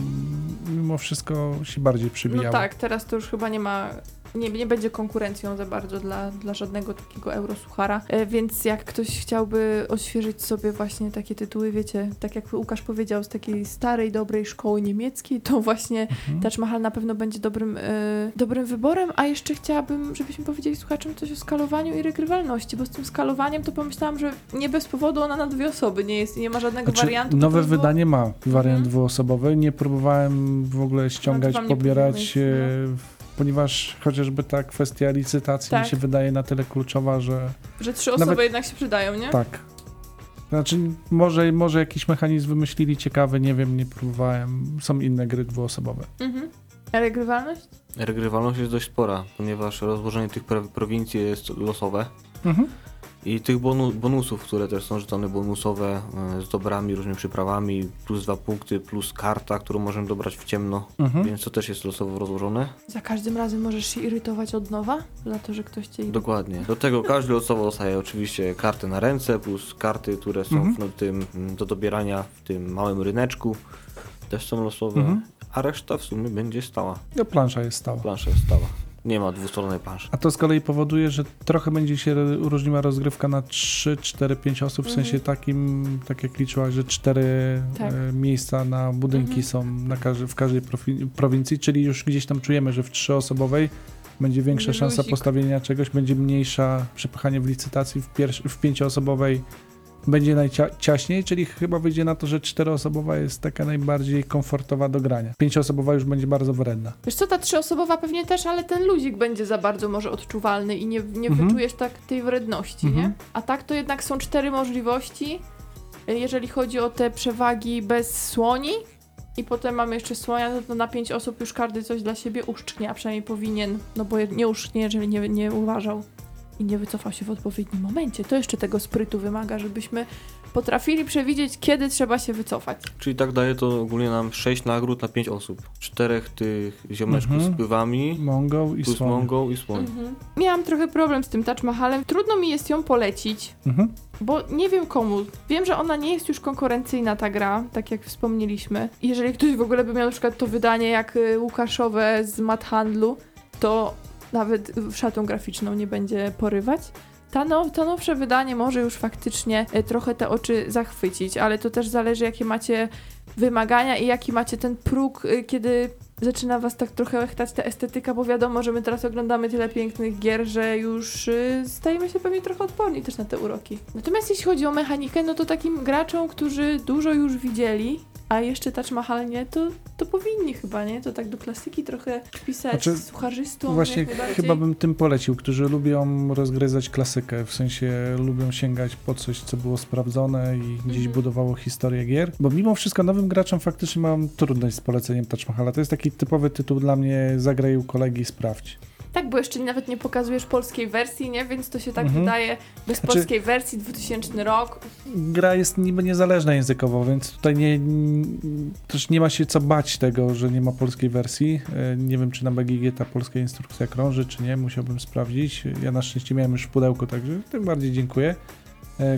mimo wszystko się bardziej przybijały. No tak, teraz to już chyba nie ma. Nie, nie będzie konkurencją za bardzo dla, dla żadnego takiego eurosuchara, e, więc jak ktoś chciałby odświeżyć sobie właśnie takie tytuły, wiecie, tak jak Łukasz powiedział, z takiej starej, dobrej szkoły niemieckiej, to właśnie Mhm. Taj Mahal na pewno będzie dobrym, e, dobrym wyborem, a jeszcze chciałabym, żebyśmy powiedzieli słuchaczom coś o skalowaniu i regrywalności, bo z tym skalowaniem to pomyślałam, że nie bez powodu ona na dwie osoby nie jest nie ma żadnego Znaczy, wariantu. nowe wydanie ma wariant Mhm. dwuosobowy. Nie próbowałem w ogóle ściągać, wam nie pobierać, e, ponieważ chociażby ta kwestia licytacji Tak. mi się wydaje na tyle kluczowa, że Że trzy osoby Nawet- jednak się przydają, nie? tak. Znaczy, może, może jakiś mechanizm wymyślili ciekawy, nie wiem, nie próbowałem. Są inne gry dwuosobowe. Mhm. A regrywalność? Regrywalność jest dość spora, ponieważ rozłożenie tych pro- prowincji jest losowe. Mhm. I tych bonu, bonusów, które też są rzucone bonusowe e, z dobrami, różnymi przyprawami, plus dwa punkty, plus karta, którą możemy dobrać w ciemno, Mhm. więc to też jest losowo rozłożone. Za każdym razem możesz się irytować od nowa? Za to, że ktoś cię. Dokładnie. Do tego każdy losowo dostaje oczywiście kartę na ręce, plus karty, które są Mhm. w no, tym, mm, do dobierania w tym małym ryneczku, też są losowe, Mhm. a reszta w sumie będzie stała. No, plansza jest stała. Plansza jest stała. Nie ma dwustronnej planszy. A to z kolei powoduje, że trochę będzie się różniła rozgrywka na 3, 4, 5 osób, w Mhm. sensie takim, tak jak liczyłaś, że 4 Tak. e, miejsca na budynki Mhm. są na każdy, w każdej profi- prowincji, czyli już gdzieś tam czujemy, że w trzyosobowej będzie większa szansa postawienia czegoś, będzie mniejsza przepychanie w licytacji, w, pierwszy, w pięcioosobowej będzie najciaśniej, czyli chyba wyjdzie na to, że czteroosobowa jest taka najbardziej komfortowa do grania. Pięcioosobowa już będzie bardzo wredna. Wiesz co, ta trzyosobowa pewnie też, ale ten luzik będzie za bardzo może odczuwalny i nie, nie Mhm. wyczujesz tak tej wredności, Mhm. nie? A tak to jednak są cztery możliwości, jeżeli chodzi o te przewagi bez słoni. I potem mamy jeszcze słonia, no to na pięć osób już każdy coś dla siebie uszczknie, a przynajmniej powinien, no bo nie uszczknie, jeżeli nie, nie uważał i nie wycofał się w odpowiednim momencie. To jeszcze tego sprytu wymaga, żebyśmy potrafili przewidzieć, kiedy trzeba się wycofać. Czyli tak daje to ogólnie nam 6 nagród na 5 osób. Czterech tych ziomeczków Mhm. z pływami, Mongą i plus słoń. mongą i słoń. Mhm. Miałam trochę problem z tym Taj Mahalem. Trudno mi jest ją polecić, Mhm. bo nie wiem komu. Wiem, że ona nie jest już konkurencyjna ta gra, tak jak wspomnieliśmy. Jeżeli ktoś w ogóle by miał na przykład to wydanie jak y, Łukaszowe z Mat Handlu, to nawet szatą graficzną nie będzie porywać. Ta, now, to nowsze wydanie może już faktycznie y, trochę te oczy zachwycić, ale to też zależy, jakie macie wymagania i jaki macie ten próg, y, kiedy zaczyna was tak trochę łechtać ta estetyka, bo wiadomo, że my teraz oglądamy tyle pięknych gier, że już y, stajemy się pewnie trochę odporni też na te uroki. Natomiast jeśli chodzi o mechanikę, no to takim graczom, którzy dużo już widzieli, a jeszcze Touch Mahal nie, to, to powinni chyba, nie? To tak do klasyki trochę wpisać Znaczy, sucharzystą. Właśnie jak najbardziej. chyba bym tym polecił, którzy lubią rozgryzać klasykę, w sensie lubią sięgać po coś, co było sprawdzone i gdzieś Mhm. budowało historię gier. Bo mimo wszystko nowym graczom faktycznie mam trudność z poleceniem Touch Mahala. To jest taki typowy tytuł dla mnie, zagraj u kolegi, sprawdź. Tak, bo jeszcze nawet nie pokazujesz polskiej wersji, nie? Więc to się tak Mhm. wydaje bez Znaczy- polskiej wersji, 2000 rok. Gra jest niby niezależna językowo, więc tutaj nie, też nie ma się co bać tego, że nie ma polskiej wersji. E, Nie wiem, czy na BGG ta polska instrukcja krąży, czy nie, musiałbym sprawdzić. Ja na szczęście miałem już w pudełku, także tym bardziej dziękuję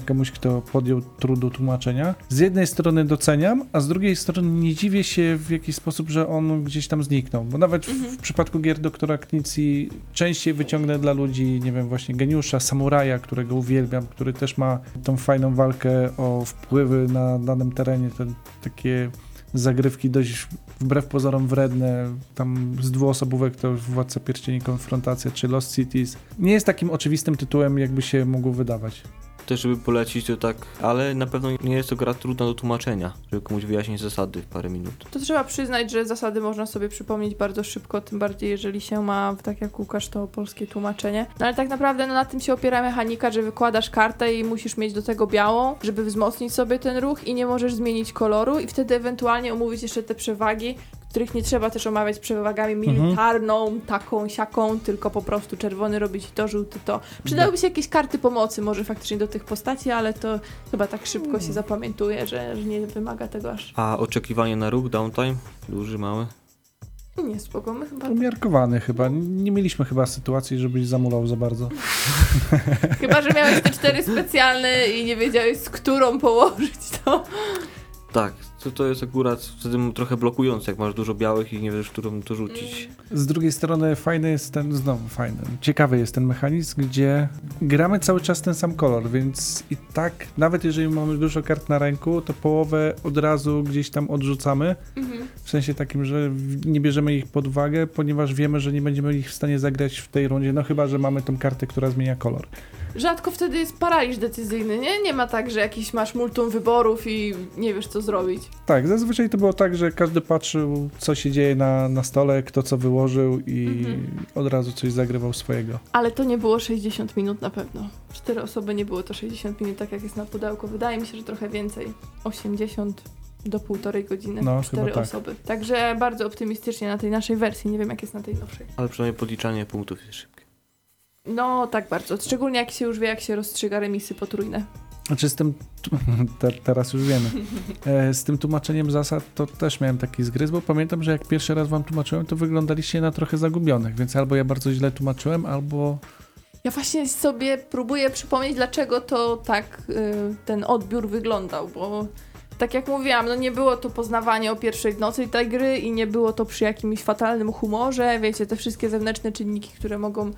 komuś, kto podjął trudu tłumaczenia. Z jednej strony doceniam, a z drugiej strony nie dziwię się w jakiś sposób, że on gdzieś tam zniknął. Bo nawet w, Mhm. w przypadku gier doktora Knicji częściej wyciągnę dla ludzi, nie wiem, właśnie geniusza, samuraja, którego uwielbiam, który też ma tą fajną walkę o wpływy na danym terenie, te takie zagrywki dość wbrew pozorom wredne, tam z dwuosobówek to Władca Pierścieni Konfrontacja czy Lost Cities. Nie jest takim oczywistym tytułem, jakby się mógł wydawać. Też żeby polecić to tak, ale na pewno nie jest to gra trudna do tłumaczenia, żeby komuś wyjaśnić zasady w parę minut. To trzeba przyznać, że zasady można sobie przypomnieć bardzo szybko, tym bardziej jeżeli się ma, tak jak Łukasz, to polskie tłumaczenie. No ale tak naprawdę no, na tym się opiera mechanika, że wykładasz kartę i musisz mieć do tego białą, żeby wzmocnić sobie ten ruch i nie możesz zmienić koloru i wtedy ewentualnie omówić jeszcze te przewagi, których nie trzeba też omawiać przewagami Mhm. militarną, taką, siaką, tylko po prostu czerwony robić to, żółty to. Przydałyby się jakieś karty pomocy może faktycznie do tych postaci, ale to chyba tak szybko Hmm. się zapamiętuje, że, że nie wymaga tego aż. A oczekiwanie na ruch, downtime? Duży, mały? Nie, spoko, my chyba, Umiarkowany chyba. Nie mieliśmy chyba sytuacji, żebyś zamulał za bardzo. chyba, że miałeś te cztery specjalne i nie wiedziałeś z którą położyć to. Tak, to, to jest akurat wtedy trochę blokujące, jak masz dużo białych i nie wiesz, którą to rzucić. Z drugiej strony fajny jest ten, znowu fajny, ciekawy jest ten mechanizm, gdzie gramy cały czas ten sam kolor, więc i tak, nawet jeżeli mamy dużo kart na ręku, to połowę od razu gdzieś tam odrzucamy, Mhm. w sensie takim, że nie bierzemy ich pod uwagę, ponieważ wiemy, że nie będziemy ich w stanie zagrać w tej rundzie, no chyba, że mamy tą kartę, która zmienia kolor. Rzadko wtedy jest paraliż decyzyjny, nie? Nie ma tak, że jakiś masz multum wyborów i nie wiesz co zrobić. Tak, zazwyczaj to było tak, że każdy patrzył, co się dzieje na, na stole, kto co wyłożył i Mhm. od razu coś zagrywał swojego. Ale to nie było 60 minut na pewno. Cztery osoby nie było to 60 minut, tak jak jest na pudełku. Wydaje mi się, że trochę więcej. 80 do półtorej godziny. No, cztery chyba tak. osoby. Także bardzo optymistycznie na tej naszej wersji. Nie wiem, jak jest na tej nowszej. Ale przynajmniej podliczanie punktów jest szybkie. No, tak bardzo. Szczególnie jak się już wie, jak się rozstrzyga remisy potrójne. Znaczy z tym, te, teraz już wiemy, e, z tym tłumaczeniem zasad to też miałem taki zgryz, bo pamiętam, że jak pierwszy raz wam tłumaczyłem, to wyglądaliście na trochę zagubionych, więc albo ja bardzo źle tłumaczyłem, albo Ja właśnie sobie próbuję przypomnieć, dlaczego to tak y, ten odbiór wyglądał, bo tak jak mówiłam, no nie było to poznawanie o pierwszej nocy tej gry i nie było to przy jakimś fatalnym humorze, wiecie, te wszystkie zewnętrzne czynniki, które mogą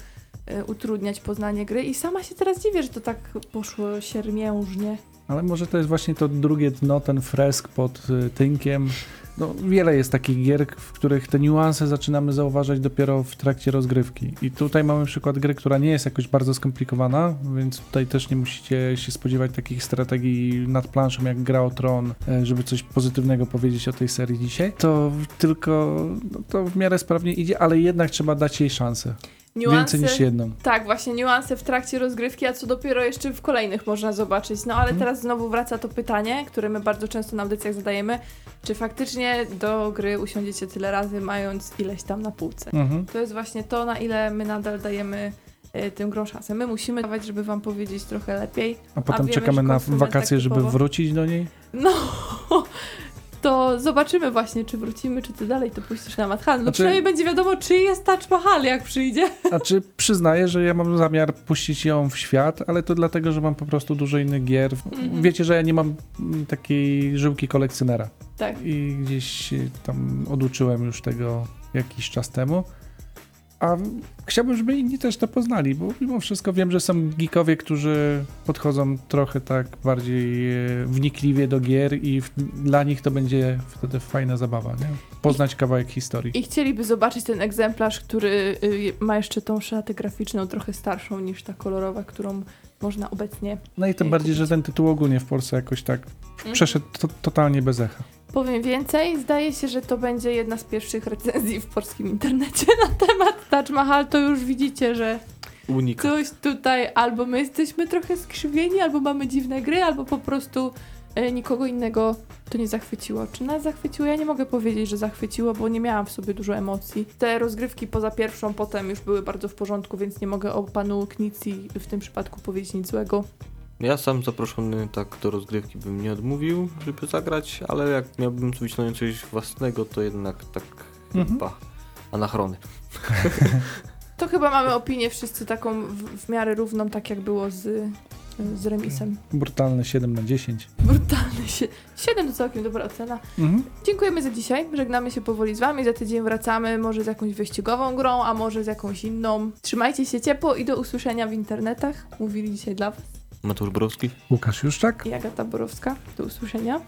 utrudniać poznanie gry i sama się teraz dziwię, że to tak poszło siermiężnie. ale może to jest właśnie to drugie dno, ten fresk pod y, tynkiem. No, wiele jest takich gier, w których te niuanse zaczynamy zauważać dopiero w trakcie rozgrywki. I tutaj mamy przykład gry, która nie jest jakoś bardzo skomplikowana, więc tutaj też nie musicie się spodziewać takich strategii nad planszą, jak gra o Tron, e, żeby coś pozytywnego powiedzieć o tej serii dzisiaj. To tylko no, to w miarę sprawnie idzie, ale jednak trzeba dać jej szansę. Więcej niż jedną. Tak, właśnie niuanse w trakcie rozgrywki, a co dopiero jeszcze w kolejnych można zobaczyć. No ale Mhm. teraz znowu wraca to pytanie, które my bardzo często na audycjach zadajemy. Czy faktycznie do gry usiądziecie tyle razy, mając ileś tam na półce? Mhm. To jest właśnie to, na ile my nadal dajemy y, tym grą szansę. My musimy dawać, żeby wam powiedzieć trochę lepiej. A potem wiemy, czekamy na wakacje, tak żeby wrócić do niej. No, to zobaczymy właśnie, czy wrócimy, czy ty dalej to puścisz na Madhan. No Znaczy- przynajmniej będzie wiadomo, czy jest Touch Mahal, jak przyjdzie. Znaczy, przyznaję, że ja mam zamiar puścić ją w świat, ale to dlatego, że mam po prostu dużo innych gier. Mhm. Wiecie, że ja nie mam takiej żyłki kolekcjonera Tak. i gdzieś tam oduczyłem już tego jakiś czas temu. A chciałbym, żeby inni też to poznali, bo mimo wszystko wiem, że są geekowie, którzy podchodzą trochę tak bardziej e, wnikliwie do gier i w, dla nich to będzie wtedy fajna zabawa, nie? Poznać kawałek historii. I chcieliby zobaczyć ten egzemplarz, który y, ma jeszcze tą szatę graficzną trochę starszą niż ta kolorowa, którą można obecnie. No i tym Ej, bardziej, kupić. że ten tytuł ogólnie w Polsce jakoś tak Mhm. przeszedł to, totalnie bez echa. Powiem więcej, zdaje się, że to będzie jedna z pierwszych recenzji w polskim internecie na temat Taj Mahal. To już widzicie, że Unik. coś tutaj albo my jesteśmy trochę skrzywieni, albo mamy dziwne gry, albo po prostu e, nikogo innego to nie zachwyciło. Czy nas zachwyciło? Ja nie mogę powiedzieć, że zachwyciło, bo nie miałam w sobie dużo emocji. Te rozgrywki poza pierwszą potem już były bardzo w porządku, więc nie mogę o panu Knicji w tym przypadku powiedzieć nic złego. Ja sam zaproszony tak do rozgrywki bym nie odmówił, żeby zagrać, ale jak miałbym wyciągnąć coś własnego, to jednak tak Mhm. chyba anachrony. To chyba mamy opinię wszyscy taką w, w miarę równą, tak jak było z, z remisem. Brutalne 7 na 10. Brutalny się. 7 to całkiem dobra ocena. Mhm. Dziękujemy za dzisiaj. Żegnamy się powoli z wami. Za tydzień wracamy może z jakąś wyścigową grą, a może z jakąś inną. Trzymajcie się ciepło i do usłyszenia w internetach. Mówili dzisiaj dla was Mateusz Borowski. Łukasz Juszczak. i Agata Borowska. Do usłyszenia.